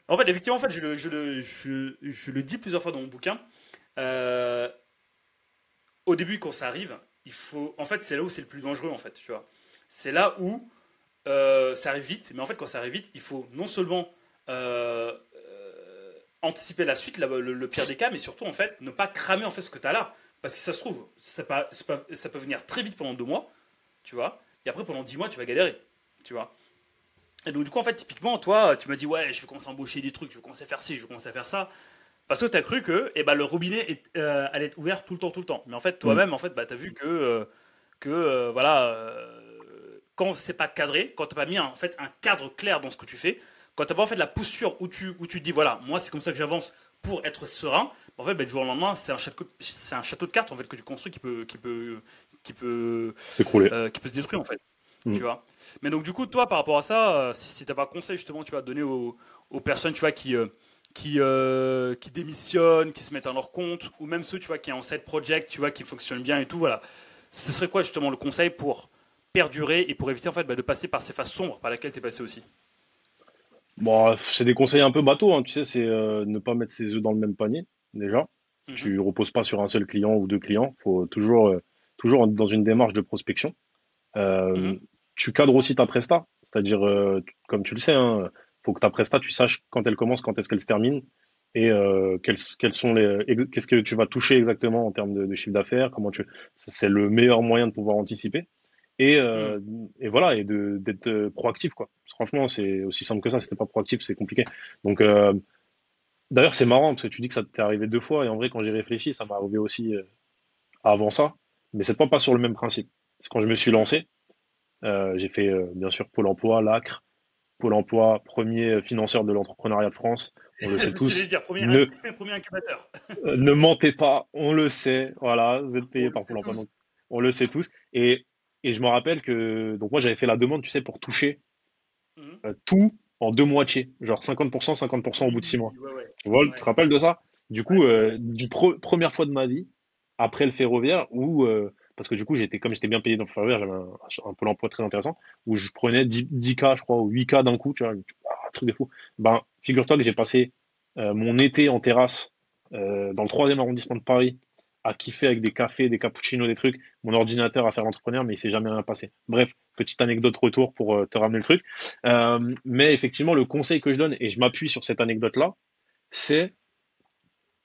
En fait, effectivement, en fait, je le, je, le, je, je le dis plusieurs fois dans mon bouquin. Euh, au début, quand ça arrive, il faut. En fait, c'est là où c'est le plus dangereux, en fait, tu vois. C'est là où euh, ça arrive vite, mais en fait, quand ça arrive vite, il faut non seulement euh, anticiper la suite, le, pire des cas, mais surtout, en fait, ne pas cramer en fait ce que tu as là. Parce que ça se trouve, ça peut, ça peut venir très vite pendant deux mois, tu vois, et après, pendant dix mois, tu vas galérer, tu vois. Et donc, du coup, en fait, typiquement, toi, tu m'as dit, ouais, je vais commencer à embaucher des trucs, je vais commencer à faire ci, je vais commencer à faire ça. Parce que tu as cru que eh ben, le robinet est, euh, allait être ouvert tout le temps, tout le temps. Mais en fait, toi-même, en fait, bah, tu as vu que, euh, que euh, voilà, quand c'est pas cadré, quand tu pas mis en fait, un cadre clair dans ce que tu fais, quand tu pas en fait la posture où tu, où tu te dis, voilà, moi, c'est comme ça que j'avance pour être serein, en fait, bah, du jour au lendemain, c'est un, château, c'est un château de cartes en fait, que tu construis qui peut, qui peut, qui peut, s'écrouler, qui peut se détruire en fait. Mm. Tu vois Mais donc, du coup, toi, par rapport à ça, euh, si, tu n'as pas un conseil justement, tu vas donner aux, aux, personnes tu vois, qui, euh, qui, euh, qui démissionnent, qui se mettent à leur compte, ou même ceux tu vois, qui ont set project, tu vois, qui fonctionnent bien et tout, voilà. Ce serait quoi justement le conseil pour perdurer et pour éviter en fait bah, de passer par ces phases sombres par lesquelles tu es passé aussi? Bon, c'est des conseils un peu bateaux, hein, tu sais, c'est ne pas mettre ses œufs dans le même panier, déjà. Tu mhm. Tu reposes pas sur un seul client ou deux clients, il faut toujours, toujours dans une démarche de prospection. Mhm tu cadres aussi ta presta, c'est-à-dire, euh, comme tu le sais, hein, faut que ta presta, tu saches quand elle commence, quand est-ce qu'elle se termine, et euh, quels, quels, sont les, qu'est-ce que tu vas toucher exactement en termes de, de chiffre d'affaires, comment tu, c'est le meilleur moyen de pouvoir anticiper. Et, euh, mm. et voilà, et d'être proactif, quoi. Franchement, c'est aussi simple que ça. Si t'es pas proactif, c'est compliqué. Donc, euh, d'ailleurs, c'est marrant parce que tu dis que ça t'est arrivé deux fois, et en vrai, quand j'ai réfléchi, ça m'est arrivé aussi avant ça, mais c'est pas pas sur le même principe. C'est quand je me suis lancé, j'ai fait euh, bien sûr Pôle emploi, l'ACRE, Pôle emploi, premier financeur de l'entrepreneuriat de France. On le *laughs* sait tous. Dire, premier, ne, *laughs* premier incubateur. Euh, ne mentez pas, on le sait. Voilà, vous êtes payé par Pôle emploi. on le sait tous. Et, et je me rappelle que donc moi j'avais fait la demande, tu sais, pour toucher mhm. tout en deux moitiés, genre 50%, 50% au bout de six mois. Tu, vois, tu te rappelles de ça? Du coup, du première fois de ma vie, après le ferroviaire, où parce que du coup, j'étais, comme j'étais bien payé dans le ferroviaire, j'avais un, pôle emploi très intéressant, où je prenais 10, k je crois, ou 8K d'un coup, tu vois, un truc de fou. Ben, figure-toi que j'ai passé euh, mon été en terrasse, euh, dans le troisième arrondissement de Paris, à kiffer avec des cafés, des cappuccinos, des trucs, mon ordinateur à faire l'entrepreneur, mais il s'est jamais rien passé. Bref, petite anecdote retour pour euh, te ramener le truc. mais effectivement, le conseil que je donne, et je m'appuie sur cette anecdote-là, c'est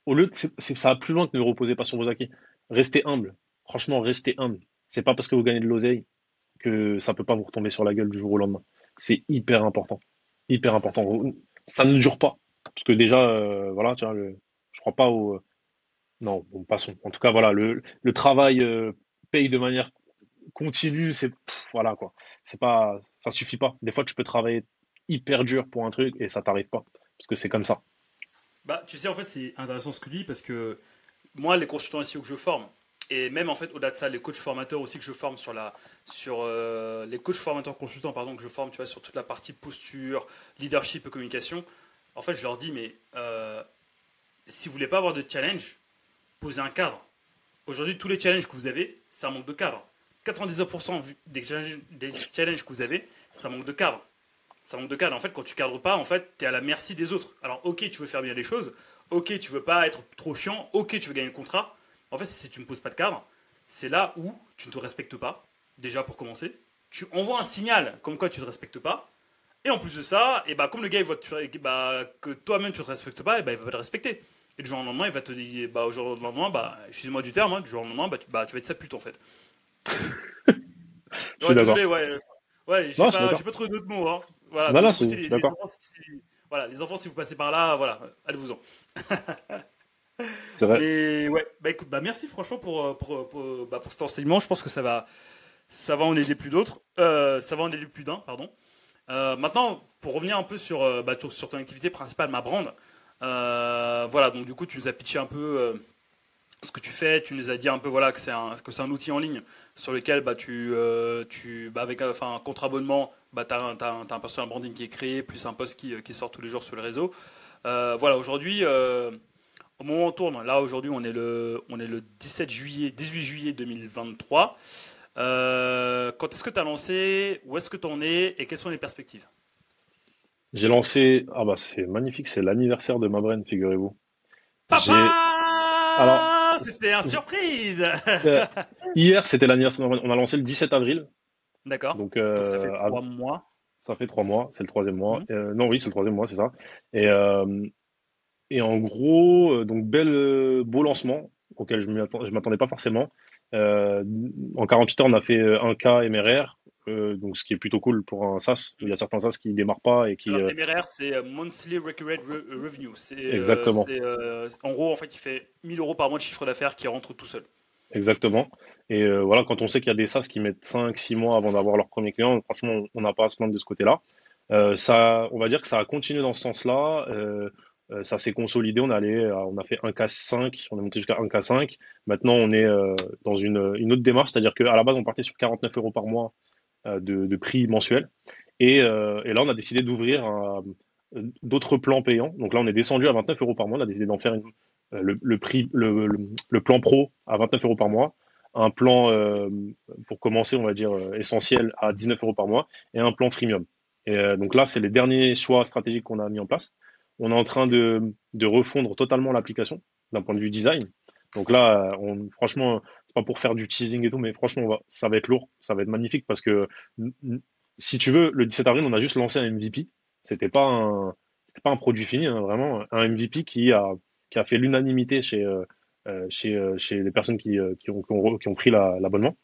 au lieu de, ça va plus loin que ne reposer pas sur vos acquis. Restez humble. Franchement, restez humble. C'est pas parce que vous gagnez de l'oseille que ça peut pas vous retomber sur la gueule du jour au lendemain. C'est hyper important. Hyper important. Ça ne dure pas. Parce que déjà, euh, voilà, tu vois, je crois pas au. Non, bon, passons. En tout cas, voilà, le, le travail euh, paye de manière continue. C'est voilà quoi. C'est pas, ça suffit pas. Des fois, tu peux travailler hyper dur pour un truc et ça t'arrive pas parce que c'est comme ça. Bah, tu sais, en fait, c'est intéressant ce que tu dis parce que moi, les consultants ici que je forme, et même en fait, au-delà de ça, les coachs formateurs aussi que je forme sur la, sur euh, les coachs formateurs consultants, pardon, que je forme, tu vois, sur toute la partie posture, leadership et communication. En fait, je leur dis, mais euh, si vous voulez pas avoir de challenge, posez un cadre. Aujourd'hui, tous les challenges que vous avez, c'est un manque de cadre. 99% des challenges, que vous avez, ça manque de cadre ça manque de cadre. En fait, quand tu cadres pas, en fait, tu es à la merci des autres. Alors, ok, tu veux faire bien les choses, ok, tu veux pas être trop chiant, ok, tu veux gagner le contrat. En fait, si tu ne poses pas de cadre, c'est là où tu ne te respectes pas, déjà pour commencer. Tu envoies un signal comme quoi tu ne te respectes pas. Et en plus de ça, et bah, comme le gars il voit que, bah, que toi-même tu ne te respectes pas, et bah, il va pas te respecter. Et du jour au lendemain, il va te dire, bah, au jour au lendemain, bah, excuse-moi du terme, hein, du jour au lendemain, bah, tu, bah, tu vas être sa pute en fait. *laughs* ouais, désolé, ouais. Ouais, j'ai pas, pas trop d'autres mots. Hein. Voilà, les, enfants, si, voilà, les enfants, si vous passez par là, voilà, allez-vous-en. *laughs* C'est vrai. Ouais, bah écoute, bah merci franchement pour, pour, pour, bah, pour cet enseignement. Je pense que ça va, ça va en aider plus d'autres. Euh, ça va en aider plus d'un, pardon. Euh, maintenant, pour revenir un peu sur, euh, bah, sur ton activité principale, ma brand. voilà, donc du coup, tu nous as pitché un peu ce que tu fais. Tu nous as dit un peu voilà que c'est un, que c'est un outil en ligne sur lequel bah, tu, euh, tu bah, avec enfin, un contre abonnement, bah, tu as, un personal branding qui est créé, plus un post qui, qui sort tous les jours sur le réseau. Euh, voilà, aujourd'hui, euh, au moment où on tourne, là aujourd'hui on est le, on est le 17 juillet, 18 juillet 2023. quand est-ce que tu as lancé? Où est-ce que tu en es? Et quelles sont les perspectives? J'ai lancé, ah bah c'est magnifique, c'est l'anniversaire de ma brain, figurez-vous. Papa c'était un surprise euh, Hier, c'était l'anniversaire. On a lancé le 17 avril. D'accord. Donc, euh, ça fait trois mois. Ça fait trois mois, c'est le troisième mois. Euh, non, oui, c'est le troisième mois, c'est ça. Et, et en gros, donc bel, beau lancement auquel je ne m'attendais pas forcément. en 48 heures, on a fait un cas MRR, donc ce qui est plutôt cool pour un SaaS. Il y a certains SaaS qui ne démarrent pas et qui. Alors, MRR, c'est Monthly Recurrent Revenue. Exactement. en gros, en fait, il fait 1000 euros par mois de chiffre d'affaires qui rentre tout seul. Exactement. Et voilà, quand on sait qu'il y a des SaaS qui mettent 5-6 mois avant d'avoir leur premier client, franchement, on n'a pas à se plaindre de ce côté-là. ça, on va dire que ça a continué dans ce sens-là. Ça s'est consolidé. On, allé, on a fait 1K5, on est monté jusqu'à 1K5. Maintenant, on est dans une, une autre démarche, c'est-à-dire qu'à la base, on partait sur 49 euros par mois euh, de, prix mensuel. Euh, et, là, on a décidé d'ouvrir d'autres plans payants. Donc là, on est descendu à 29 euros par mois. On a décidé d'en faire euh, le, prix, le, plan pro à 29 euros par mois, un plan pour commencer, on va dire essentiel à 19 euros par mois, et un plan freemium. Et donc là, c'est les derniers choix stratégiques qu'on a mis en place. On est en train de, refondre totalement l'application d'un point de vue design. Donc là, on, franchement, c'est pas pour faire du teasing et tout, mais franchement, ça va être lourd, ça va être magnifique parce que si tu veux, le 17 avril, on a juste lancé un MVP. C'était pas un, pas un produit fini, hein, vraiment un MVP qui a, fait l'unanimité chez, euh, euh, euh, les personnes qui, ont, pris l'abonnement.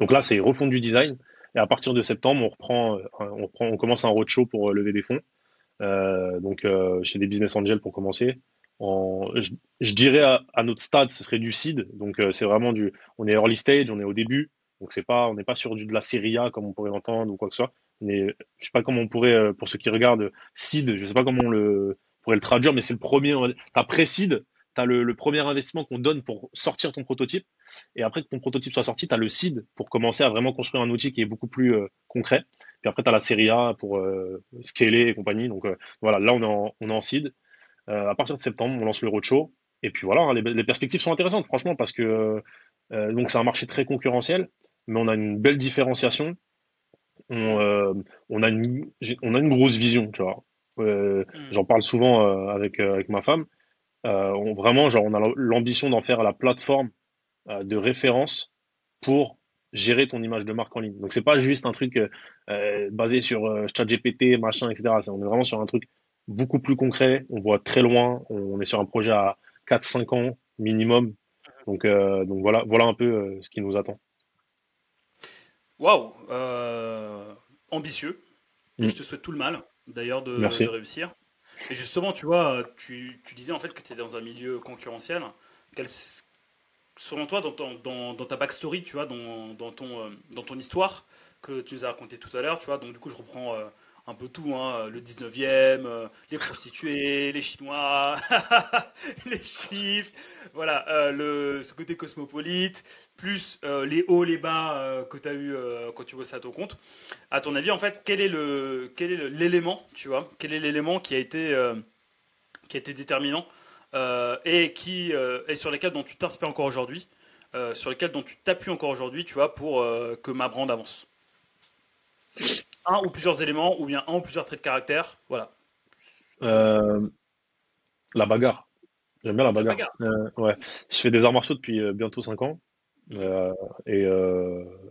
Donc là, c'est refondu du design. Et à partir de septembre, on on reprend, on commence un roadshow pour lever des fonds. Donc chez des business angels pour commencer je, dirais à, notre stade, ce serait du seed. Donc euh, c'est vraiment du, on est early stage, on est au début. Donc c'est pas, on n'est pas sur de la série A comme on pourrait l'entendre ou quoi que ce soit. Mais je sais pas comment on pourrait, euh, pour ceux qui regardent seed, je sais pas comment on le pourrait le traduire, mais c'est le premier. T'as pré-seed, t'as le, le premier investissement qu'on donne pour sortir ton prototype. Et après que ton prototype soit sorti, tu as le seed pour commencer à vraiment construire un outil qui est beaucoup plus euh, concret. Puis après, tu as la série A pour scaler et compagnie. Donc voilà, là, on est en, on est en seed. Euh, à partir de septembre, on lance le roadshow. Et puis voilà, hein, les, perspectives sont intéressantes, franchement, parce que euh, donc c'est un marché très concurrentiel, mais on a une belle différenciation. On, euh, a, une, on a une grosse vision, tu vois. Mm. J'en parle souvent avec, avec ma femme. on, vraiment, genre, on a l'ambition d'en faire la plateforme de référence pour gérer ton image de marque en ligne. Donc c'est pas juste un truc basé sur ChatGPT, machin, etc. On est vraiment sur un truc beaucoup plus concret, on voit très loin, on est sur un projet à 4-5 ans minimum. Donc, euh, donc voilà, voilà un peu euh, ce qui nous attend. Waouh Ambitieux. Et mm. je te souhaite tout le mal, d'ailleurs, de, réussir. Et justement, tu vois, tu, tu disais en fait que tu es dans un milieu concurrentiel. Selon toi, dans, dans, dans, ta backstory, tu vois, dans, dans, ton, ton histoire que tu nous as raconté tout à l'heure, tu vois, donc du coup, je reprends un peu tout, hein, le 19e, euh, les prostituées, les Chinois, *laughs* les Juifs, voilà, euh, le, ce côté cosmopolite, plus euh, les hauts, les bas que tu as eu quand tu bossais à ton compte. À ton avis, en fait, quel est l'élément, tu vois, quel est l'élément qui qui a été déterminant et qui est sur lesquels dont tu t'inspires encore aujourd'hui, sur lesquels dont tu t'appuies encore aujourd'hui, tu vois, pour que ma brand avance un ou plusieurs éléments, ou bien un ou plusieurs traits de caractère. Voilà. Euh, la bagarre. J'aime bien la bagarre. Euh, ouais. Je fais des arts martiaux depuis euh, bientôt 5 ans. et,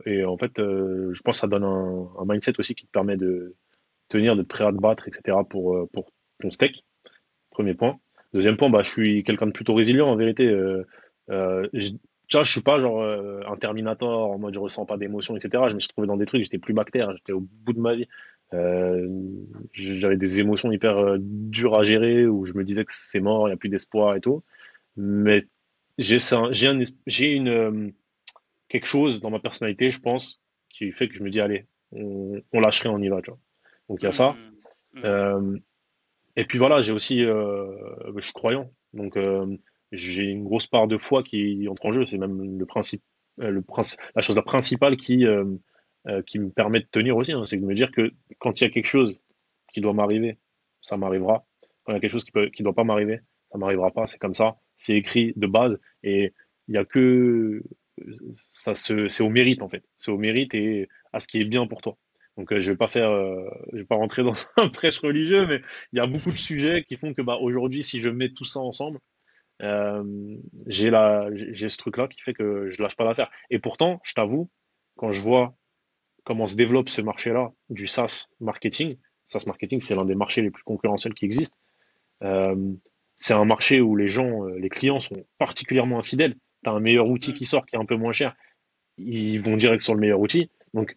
et, en fait, je pense que ça donne un, mindset aussi qui te permet de tenir, d'être prêt à te battre, etc. pour, pour ton steak. Premier point. Deuxième point, bah, je suis quelqu'un de plutôt résilient en vérité. Je, tu vois, je suis pas genre euh, un Terminator en mode je ressens pas d'émotion, etc. Je me suis trouvé dans des trucs, j'étais plus bactère, j'étais au bout de ma vie. Euh, j'avais des émotions hyper euh, dures à gérer où je me disais que c'est mort, il n'y a plus d'espoir et tout. Mais j'ai j'ai une quelque chose dans ma personnalité, je pense, qui fait que je me dis allez, on, on lâcherait, on y va, tu vois. Donc il y a ça. Mmh. Et puis voilà, j'ai aussi, je suis croyant, donc j'ai une grosse part de foi qui entre en jeu. C'est même le principe, euh, la chose principale qui, euh, euh, qui me permet de tenir aussi. Hein. c'est de me dire que quand il y a quelque chose qui doit m'arriver, ça m'arrivera. Quand il y a quelque chose qui ne doit pas m'arriver, ça m'arrivera pas. C'est comme ça. C'est écrit de base et il y a que ça c'est au mérite en fait. C'est au mérite et à ce qui est bien pour toi. Donc je vais pas faire, je vais pas rentrer dans *laughs* un prêche religieux, mais il y a beaucoup de sujets qui font que bah aujourd'hui, si je mets tout ça ensemble, euh, j'ai la, j'ai ce truc-là qui fait que je lâche pas l'affaire. Et pourtant, je t'avoue, quand je vois comment se développe ce marché-là du SaaS marketing, SaaS marketing, c'est l'un des marchés les plus concurrentiels qui existent. Euh, c'est un marché où les gens, euh, les clients sont particulièrement infidèles. Tu as un meilleur outil qui sort qui est un peu moins cher, ils vont direct sur le meilleur outil. Donc,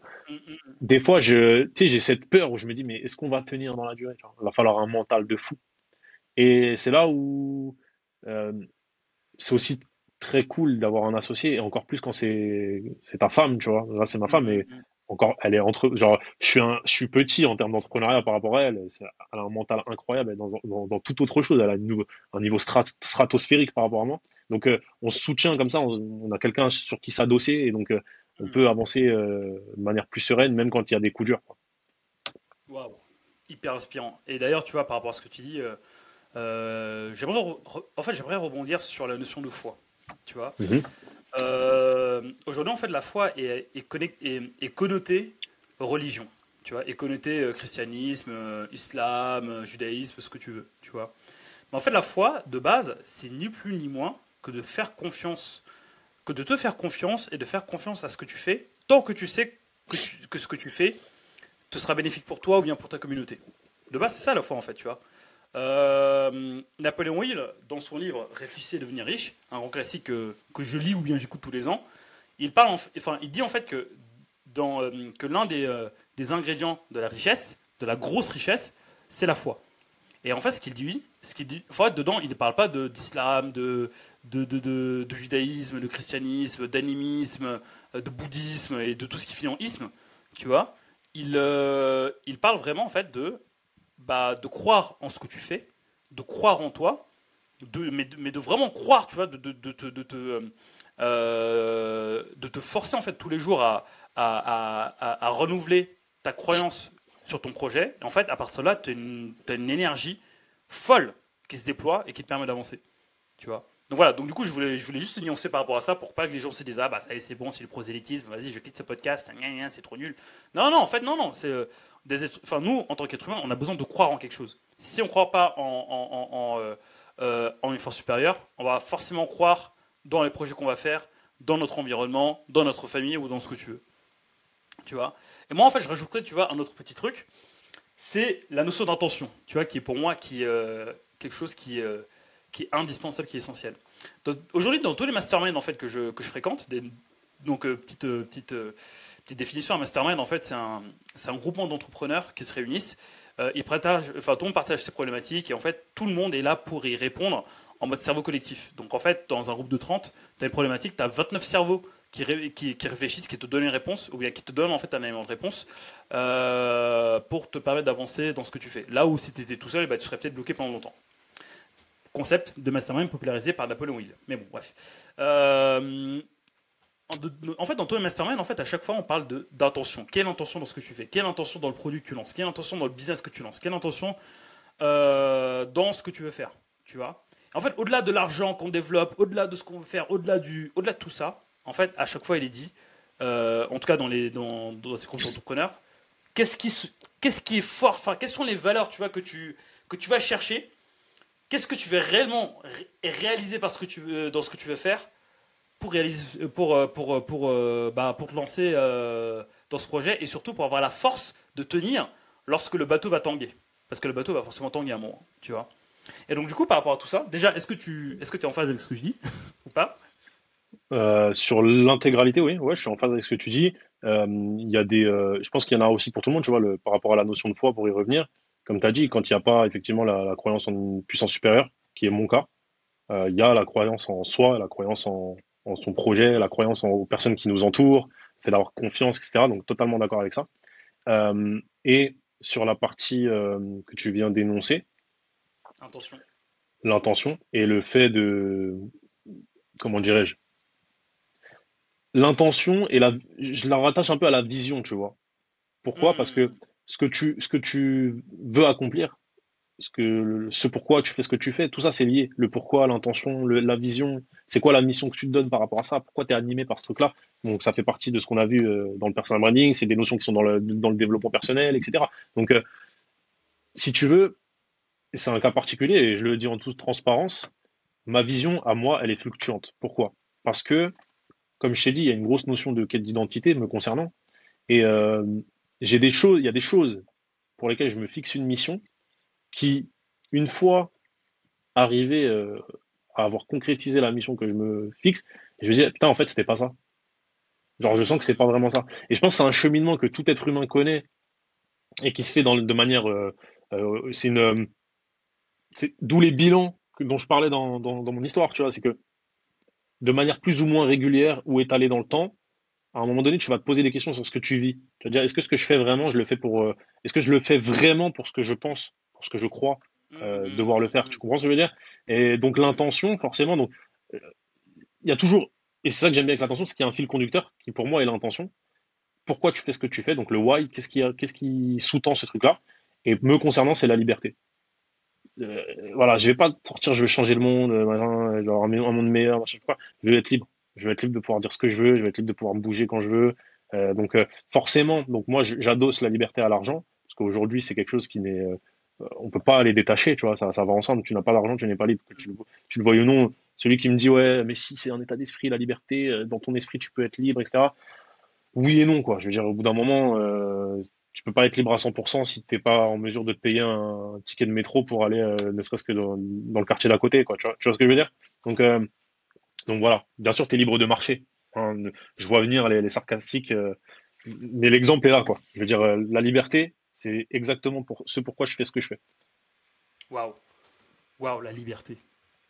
des fois, je, j'ai cette peur où je me dis, mais est-ce qu'on va tenir dans la durée Il va falloir un mental de fou. Et c'est là où euh, c'est aussi très cool d'avoir un associé, et encore plus quand c'est c'est ta femme, tu vois. Là, c'est ma femme, et encore, elle est entre. Genre, je suis, un, je suis petit en termes d'entrepreneuriat par rapport à elle. Elle a un mental incroyable, elle est dans, dans, dans toute autre chose. Elle a un niveau stratosphérique par rapport à moi. Donc, euh, on se soutient comme ça, on, a quelqu'un sur qui s'adosser, et donc euh, on peut avancer de manière plus sereine, même quand il y a des coups durs. Waouh, hyper inspirant. Et d'ailleurs, tu vois, par rapport à ce que tu dis, euh, j'aimerais, en fait, j'aimerais rebondir sur la notion de foi. Tu vois. Mhm. Euh, aujourd'hui, en fait, la foi est, est, connotée religion. Tu vois, est connotée euh, christianisme, islam, judaïsme, ce que tu veux. Tu vois. Mais en fait, la foi, de base, c'est ni plus ni moins que de faire confiance, que de te faire confiance et de faire confiance à ce que tu fais, tant que tu sais que, ce que tu fais te sera bénéfique pour toi ou bien pour ta communauté. De base, c'est ça la foi, en fait, tu vois. Euh, Napoléon Hill, dans son livre Réfléchissez et devenir riche, un grand classique que, je lis ou bien j'écoute tous les ans, il, parle enfin, il dit en fait que, dans, euh, que l'un des, euh, des, ingrédients de la richesse, de la grosse richesse, c'est la foi. Et en fait, ce qu'il dit, ce qu'il dit, en dedans, il ne parle pas d'islam, de de, de, de, de, judaïsme, de christianisme, d'animisme, de bouddhisme et de tout ce qui finit en isme, tu vois. Il, il parle vraiment en fait de bah, de croire en ce que tu fais, de croire en toi, de, mais, de, vraiment croire, tu vois, de, de, de, de te, euh, de te forcer en fait tous les jours à, à, à, renouveler ta croyance sur ton projet. Et en fait, à partir de là, tu as, as, une énergie folle qui se déploie et qui te permet d'avancer. Tu vois donc voilà, donc du coup, je voulais, juste nuancer par rapport à ça pour pas que les gens se disent Ah, bah ça c'est bon, c'est le prosélytisme, vas-y, je quitte ce podcast, c'est trop nul. Non, non, en fait, non, non, c'est. Euh, enfin, nous, en tant qu'être humain, on a besoin de croire en quelque chose. Si on ne croit pas en, euh, euh, en, une force supérieure, on va forcément croire dans les projets qu'on va faire, dans notre environnement, dans notre famille ou dans ce que tu veux. Tu vois? Et moi, en fait, je rajouterais, tu vois, un autre petit truc. c'est la notion d'intention, tu vois, qui est pour moi qui, quelque chose qui, qui est indispensable, qui est essentiel. Aujourd'hui, dans tous les masterminds en fait, que, je, que je fréquente, donc euh, petite, petite, petite définition, un mastermind, en fait, c'est un, un groupement d'entrepreneurs qui se réunissent. ils partagent, enfin, tout le monde partage ses problématiques et en fait, tout le monde est là pour y répondre en mode cerveau collectif. Donc en fait, dans un groupe de 30, tu as une problématique, tu as 29 cerveaux qui, qui, réfléchissent, qui te donnent une réponse, ou bien qui te donnent en fait un élément de réponse euh, pour te permettre d'avancer dans ce que tu fais. Là où si tu étais tout seul, bah, tu serais peut-être bloqué pendant longtemps. Concept de mastermind popularisé par Napoléon Hill. Mais bon, bref. Euh, en, fait, dans les mastermind, en fait, à chaque fois, on parle d'intention. Quelle intention dans ce que tu fais? Quelle intention dans le produit que tu lances? Quelle intention dans le business que tu lances? Quelle intention euh, dans ce que tu veux faire? Tu vois? En fait, au-delà de l'argent qu'on développe, au-delà de ce qu'on veut faire, au-delà du, au-delà de tout ça, en fait, à chaque fois, il est dit, euh, en tout cas dans, les, dans, dans ces comptes d'entrepreneurs, qu'est-ce qui, qu'est-ce qui est fort, enfin, quelles sont les valeurs tu vois, que, tu, que tu vas chercher Qu'est-ce que tu veux réellement réaliser tu veux, dans ce que tu veux faire pour, euh, pour, euh, pour, bah, pour te lancer dans ce projet et surtout pour avoir la force de tenir lorsque le bateau va tanguer? Parce que le bateau va forcément tanguer à un moment, tu vois. Et donc, du coup, par rapport à tout ça, déjà, est-ce que tu est-ce que es en phase avec ce que je dis *laughs* ou pas? Euh, sur l'intégralité, oui, ouais, je suis en phase avec ce que tu dis. Euh, il y a des, euh, je pense qu'il y en a aussi pour tout le monde, tu vois, par rapport à la notion de foi, pour y revenir. Comme tu as dit, quand il n'y a pas effectivement la, croyance en une puissance supérieure, qui est mon cas, il y a la croyance en soi, la croyance en, son projet, la croyance en, aux personnes qui nous entourent, le fait d'avoir confiance, etc. Donc totalement d'accord avec ça. et sur la partie que tu viens d'énoncer, l'intention et le fait de, comment dirais-je, l'intention et la, je la rattache un peu à la vision, tu vois. Pourquoi? Parce que. Ce que tu, ce que tu veux accomplir, ce que, ce pourquoi tu fais ce que tu fais, tout ça c'est lié. Le pourquoi, l'intention, la vision, c'est quoi la mission que tu te donnes par rapport à ça? Pourquoi tu es animé par ce truc-là? Donc ça fait partie de ce qu'on a vu euh, dans le personal branding, c'est des notions qui sont dans le, dans le développement personnel, etc. Donc euh, si tu veux, c'est un cas particulier et je le dis en toute transparence, ma vision à moi, elle est fluctuante. Pourquoi? Parce que comme je t'ai dit, il y a une grosse notion de quête d'identité me concernant. Et euh, j'ai des choses, il y a des choses pour lesquelles je me fixe une mission qui, une fois arrivé euh, à avoir concrétisé la mission que je me fixe, je me dis putain en fait c'était pas ça. Genre je sens que c'est pas vraiment ça. Et je pense que c'est un cheminement que tout être humain connaît et qui se fait dans, de manière, euh, c'est une, d'où les bilans dont je parlais dans mon histoire, tu vois, c'est que de manière plus ou moins régulière ou étalée dans le temps, à un moment donné, tu vas te poser des questions sur ce que tu vis. Tu vas dire, est-ce que ce que je fais vraiment, je le fais pour, euh, est-ce que je le fais vraiment pour ce que je pense, pour ce que je crois euh, mmh, devoir le faire? Tu comprends ce que je veux dire? Et donc l'intention, forcément, donc euh, il y a toujours, et c'est ça que j'aime bien avec l'intention, c'est qu'il y a un fil conducteur qui pour moi est l'intention. Pourquoi tu fais ce que tu fais? Donc le why, qu'est-ce qui, qu'est-ce qui sous-tend ce truc-là? Et me concernant, c'est la liberté. Euh, voilà, je vais pas sortir, je vais changer le monde, euh, je vais avoir un monde meilleur, machin, quoi. Je vais être libre. Je vais être libre de pouvoir dire ce que je veux, je vais être libre de pouvoir me bouger quand je veux. Euh, donc forcément, donc moi j'adosse la liberté à l'argent parce qu'aujourd'hui c'est quelque chose qui n'est, on peut pas les détacher, tu vois, ça, va ensemble. Tu n'as pas d'argent, tu n'es pas libre. Tu, le vois ou non, celui qui me dit ouais, mais si c'est un état d'esprit, la liberté, dans ton esprit tu peux être libre, etc. Oui et non quoi. Je veux dire, au bout d'un moment, tu peux pas être libre à 100% si t'es pas en mesure de te payer un, ticket de métro pour aller, euh, ne serait-ce que dans, le quartier d'à côté, quoi. Tu vois, tu vois, ce que je veux dire? Donc, euh, donc voilà. Bien sûr, tu es libre de marcher. Hein. Je vois venir les, sarcastiques, euh, mais l'exemple est là, quoi. Je veux dire, la liberté, c'est exactement pour ce pourquoi je fais ce que je fais. Waouh, waouh, la liberté.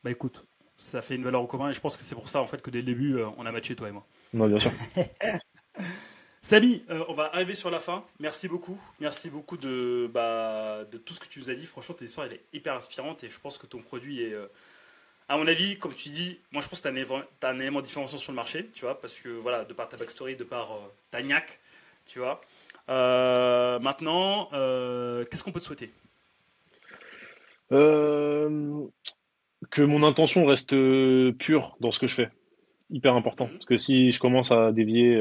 Bah écoute, ça fait une valeur en commun et je pense que c'est pour ça en fait que dès le début, on a matché toi et moi. Non, bien sûr. *laughs* Samy, euh, on va arriver sur la fin. Merci beaucoup. Merci beaucoup de, bah, de tout ce que tu nous as dit. Franchement, ton histoire elle est hyper inspirante et je pense que ton produit est, euh, à mon avis, comme tu dis, moi je pense que tu as, un élément différenciant sur le marché, tu vois, parce que voilà, de par ta backstory, de par euh, ta niaque, tu vois. maintenant, qu'est-ce qu'on peut te souhaiter? Que mon intention reste pure dans ce que je fais. Hyper important. Mhm. Parce que si je commence à dévier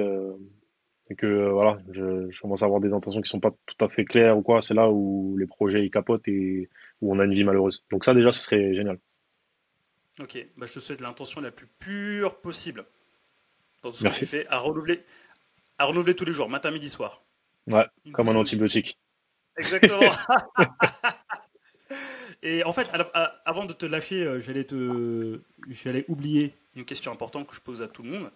et que euh, voilà, je, commence à avoir des intentions qui sont pas tout à fait claires ou quoi, c'est là où les projets ils capotent et où on a une vie malheureuse. Donc ça déjà, ce serait génial. Ok, bah, je te souhaite l'intention la plus pure possible dans tout ce que tu fais, à renouveler, à renouveler tous les jours, matin, midi, soir. Ouais, comme un antibiotique. Exactement. *laughs* *laughs* Et en fait, avant de te lâcher, euh, j'allais te, j'allais oublier une question importante que je pose à tout le monde.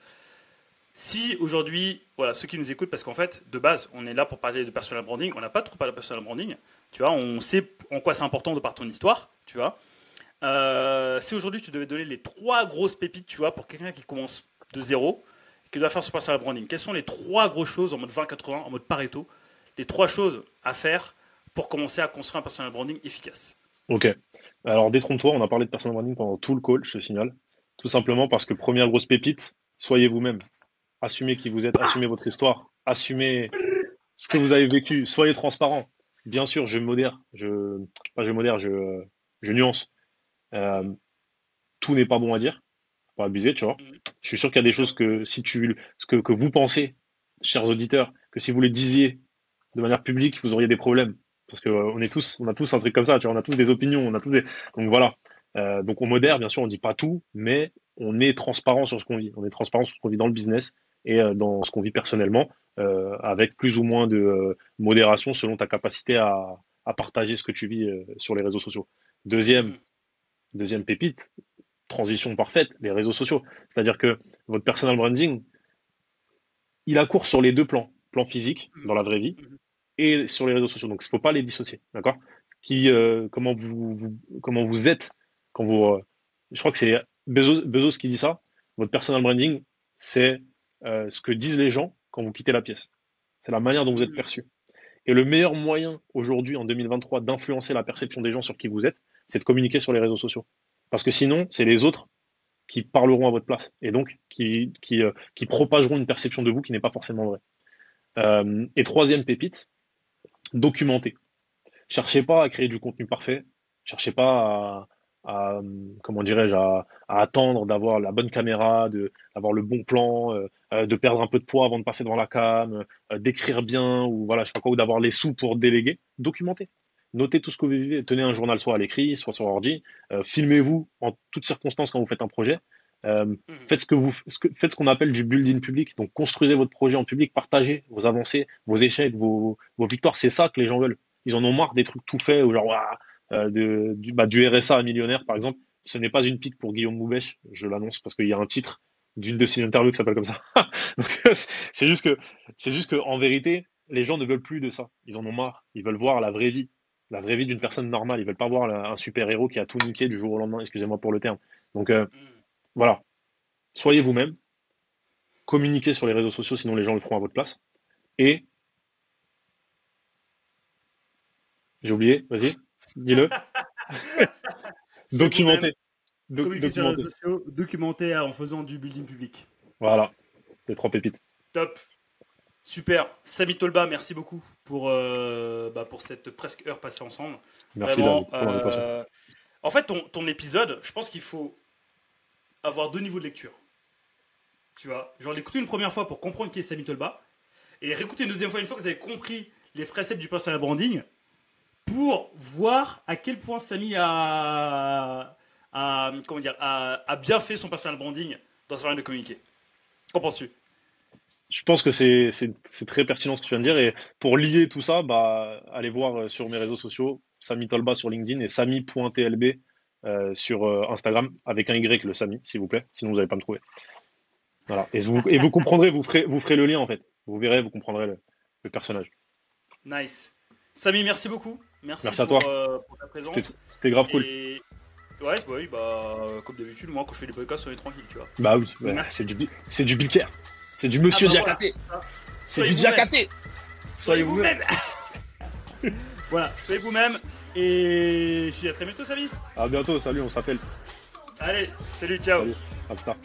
Si aujourd'hui, voilà, ceux qui nous écoutent, parce qu'en fait, de base, on est là pour parler de personal branding, on n'a pas trop parlé de personal branding, tu vois, on sait en quoi c'est important de par ton histoire, tu vois. Euh, si aujourd'hui tu devais donner les trois grosses pépites, tu vois, pour quelqu'un qui commence de zéro, qui doit faire son personal branding, quelles sont les trois grosses choses en mode 20-80, en mode Pareto, les trois choses à faire pour commencer à construire un personal branding efficace? Ok. Alors détrompe-toi, on a parlé de personal branding pendant tout le call, je te signale. Tout simplement parce que première grosse pépite, soyez vous-même assumez qui vous êtes, assumez votre histoire, assumez ce que vous avez vécu, soyez transparent. Bien sûr, je modère, je, pas je modère, je, je nuance. Euh, tout n'est pas bon à dire, faut pas abuser, tu vois. Je suis sûr qu'il y a des choses que si tu, que, que vous pensez, chers auditeurs, que si vous les disiez de manière publique, vous auriez des problèmes. Parce que euh, on est tous, on a tous un truc comme ça, tu vois, on a tous des opinions, on a tous des, donc voilà. Euh, donc on modère, bien sûr, on dit pas tout, mais on est transparent sur ce qu'on vit. On est transparent sur ce qu'on vit dans le business et dans ce qu'on vit personnellement, avec plus ou moins de modération selon ta capacité à, à partager ce que tu vis sur les réseaux sociaux. Deuxième, mm. Deuxième pépite, transition parfaite, les réseaux sociaux. C'est-à-dire que votre personal branding, il a cours sur les deux plans, plan physique mm. dans la vraie vie mm. et sur les réseaux sociaux. Donc il ne faut pas les dissocier, d'accord? Qui, comment vous, vous, comment vous êtes quand vous, je crois que c'est Bezos, Bezos qui dit ça. Votre personal branding, c'est euh, ce que disent les gens quand vous quittez la pièce. C'est la manière dont vous êtes mm. perçu. Et le meilleur moyen aujourd'hui, en 2023, d'influencer la perception des gens sur qui vous êtes, c'est de communiquer sur les réseaux sociaux. Parce que sinon, c'est les autres qui parleront à votre place et donc qui, qui, euh, qui propageront une perception de vous qui n'est pas forcément vraie. Euh, et troisième pépite, documenter. Cherchez pas à créer du contenu parfait. Cherchez pas à, comment dirais-je à, attendre d'avoir la bonne caméra, d'avoir le bon plan, euh, de perdre un peu de poids avant de passer devant la cam, d'écrire bien ou voilà je sais pas quoi ou d'avoir les sous pour déléguer. Documentez, notez tout ce que vous vivez, tenez un journal soit à l'écrit, soit sur ordi, filmez-vous en toutes circonstances quand vous faites un projet. Mmh. Faites ce que vous faites ce qu'on appelle du building public, donc construisez votre projet en public, partagez vos avancées, vos échecs, vos, vos victoires. C'est ça que les gens veulent. Ils en ont marre des trucs tout faits ou genre euh, de, du, bah, du RSA à millionnaire, par exemple, ce n'est pas une pique pour Guillaume Moubèche, je l'annonce parce qu'il y a un titre d'une de ses interviews qui s'appelle comme ça. *laughs* c'est juste que, c'est juste que, en vérité, les gens ne veulent plus de ça. Ils en ont marre. Ils veulent voir la vraie vie, la vraie vie d'une personne normale. Ils veulent pas voir un super héros qui a tout niqué du jour au lendemain. Excusez-moi pour le terme. Donc euh, voilà, soyez vous-même, communiquez sur les réseaux sociaux, sinon les gens le feront à votre place. Et j'ai oublié, vas-y. Dis-le. *laughs* documenter. documenter en faisant du building public. Voilà, les trois pépites. Top. Super. Samy Tolba, merci beaucoup pour, euh, bah, pour cette presque heure passée ensemble. Merci Vraiment, euh, En fait, ton, ton épisode, je pense qu'il faut avoir deux niveaux de lecture. Tu vois, genre l'écouter une première fois pour comprendre qui est Samy Tolba, et réécouter une deuxième fois une fois que vous avez compris les préceptes du personal branding, pour voir à quel point Samy a, comment dire, a, bien fait son personal branding dans sa manière de communiquer. Qu'en penses-tu? Je pense que c'est très pertinent ce que tu viens de dire. Et pour lier tout ça, bah, allez voir euh, sur mes réseaux sociaux, Samy Tolba sur LinkedIn et samy.tlb euh, sur euh, Instagram, avec un Y, le Samy, s'il vous plaît. Sinon, vous n'allez pas me trouver. Voilà. Et vous, et vous comprendrez, vous ferez, vous ferez le lien en fait. Vous verrez, vous comprendrez le, le personnage. Nice. Samy, merci beaucoup. Merci, à toi. Euh, pour ta présence. C'était grave cool. Ouais, bah oui, bah, comme d'habitude, moi, quand je fais des podcasts, on est tranquille, tu vois. Bah oui, c'est du, c'est du Bilker. C'est du monsieur ah bah C'est du Diakaté. Soyez vous-même. *laughs* voilà, soyez vous-même. Et je dis à très bientôt, Samy. À bientôt, salut, on s'appelle. Allez, salut, ciao. Salut, à plus tard.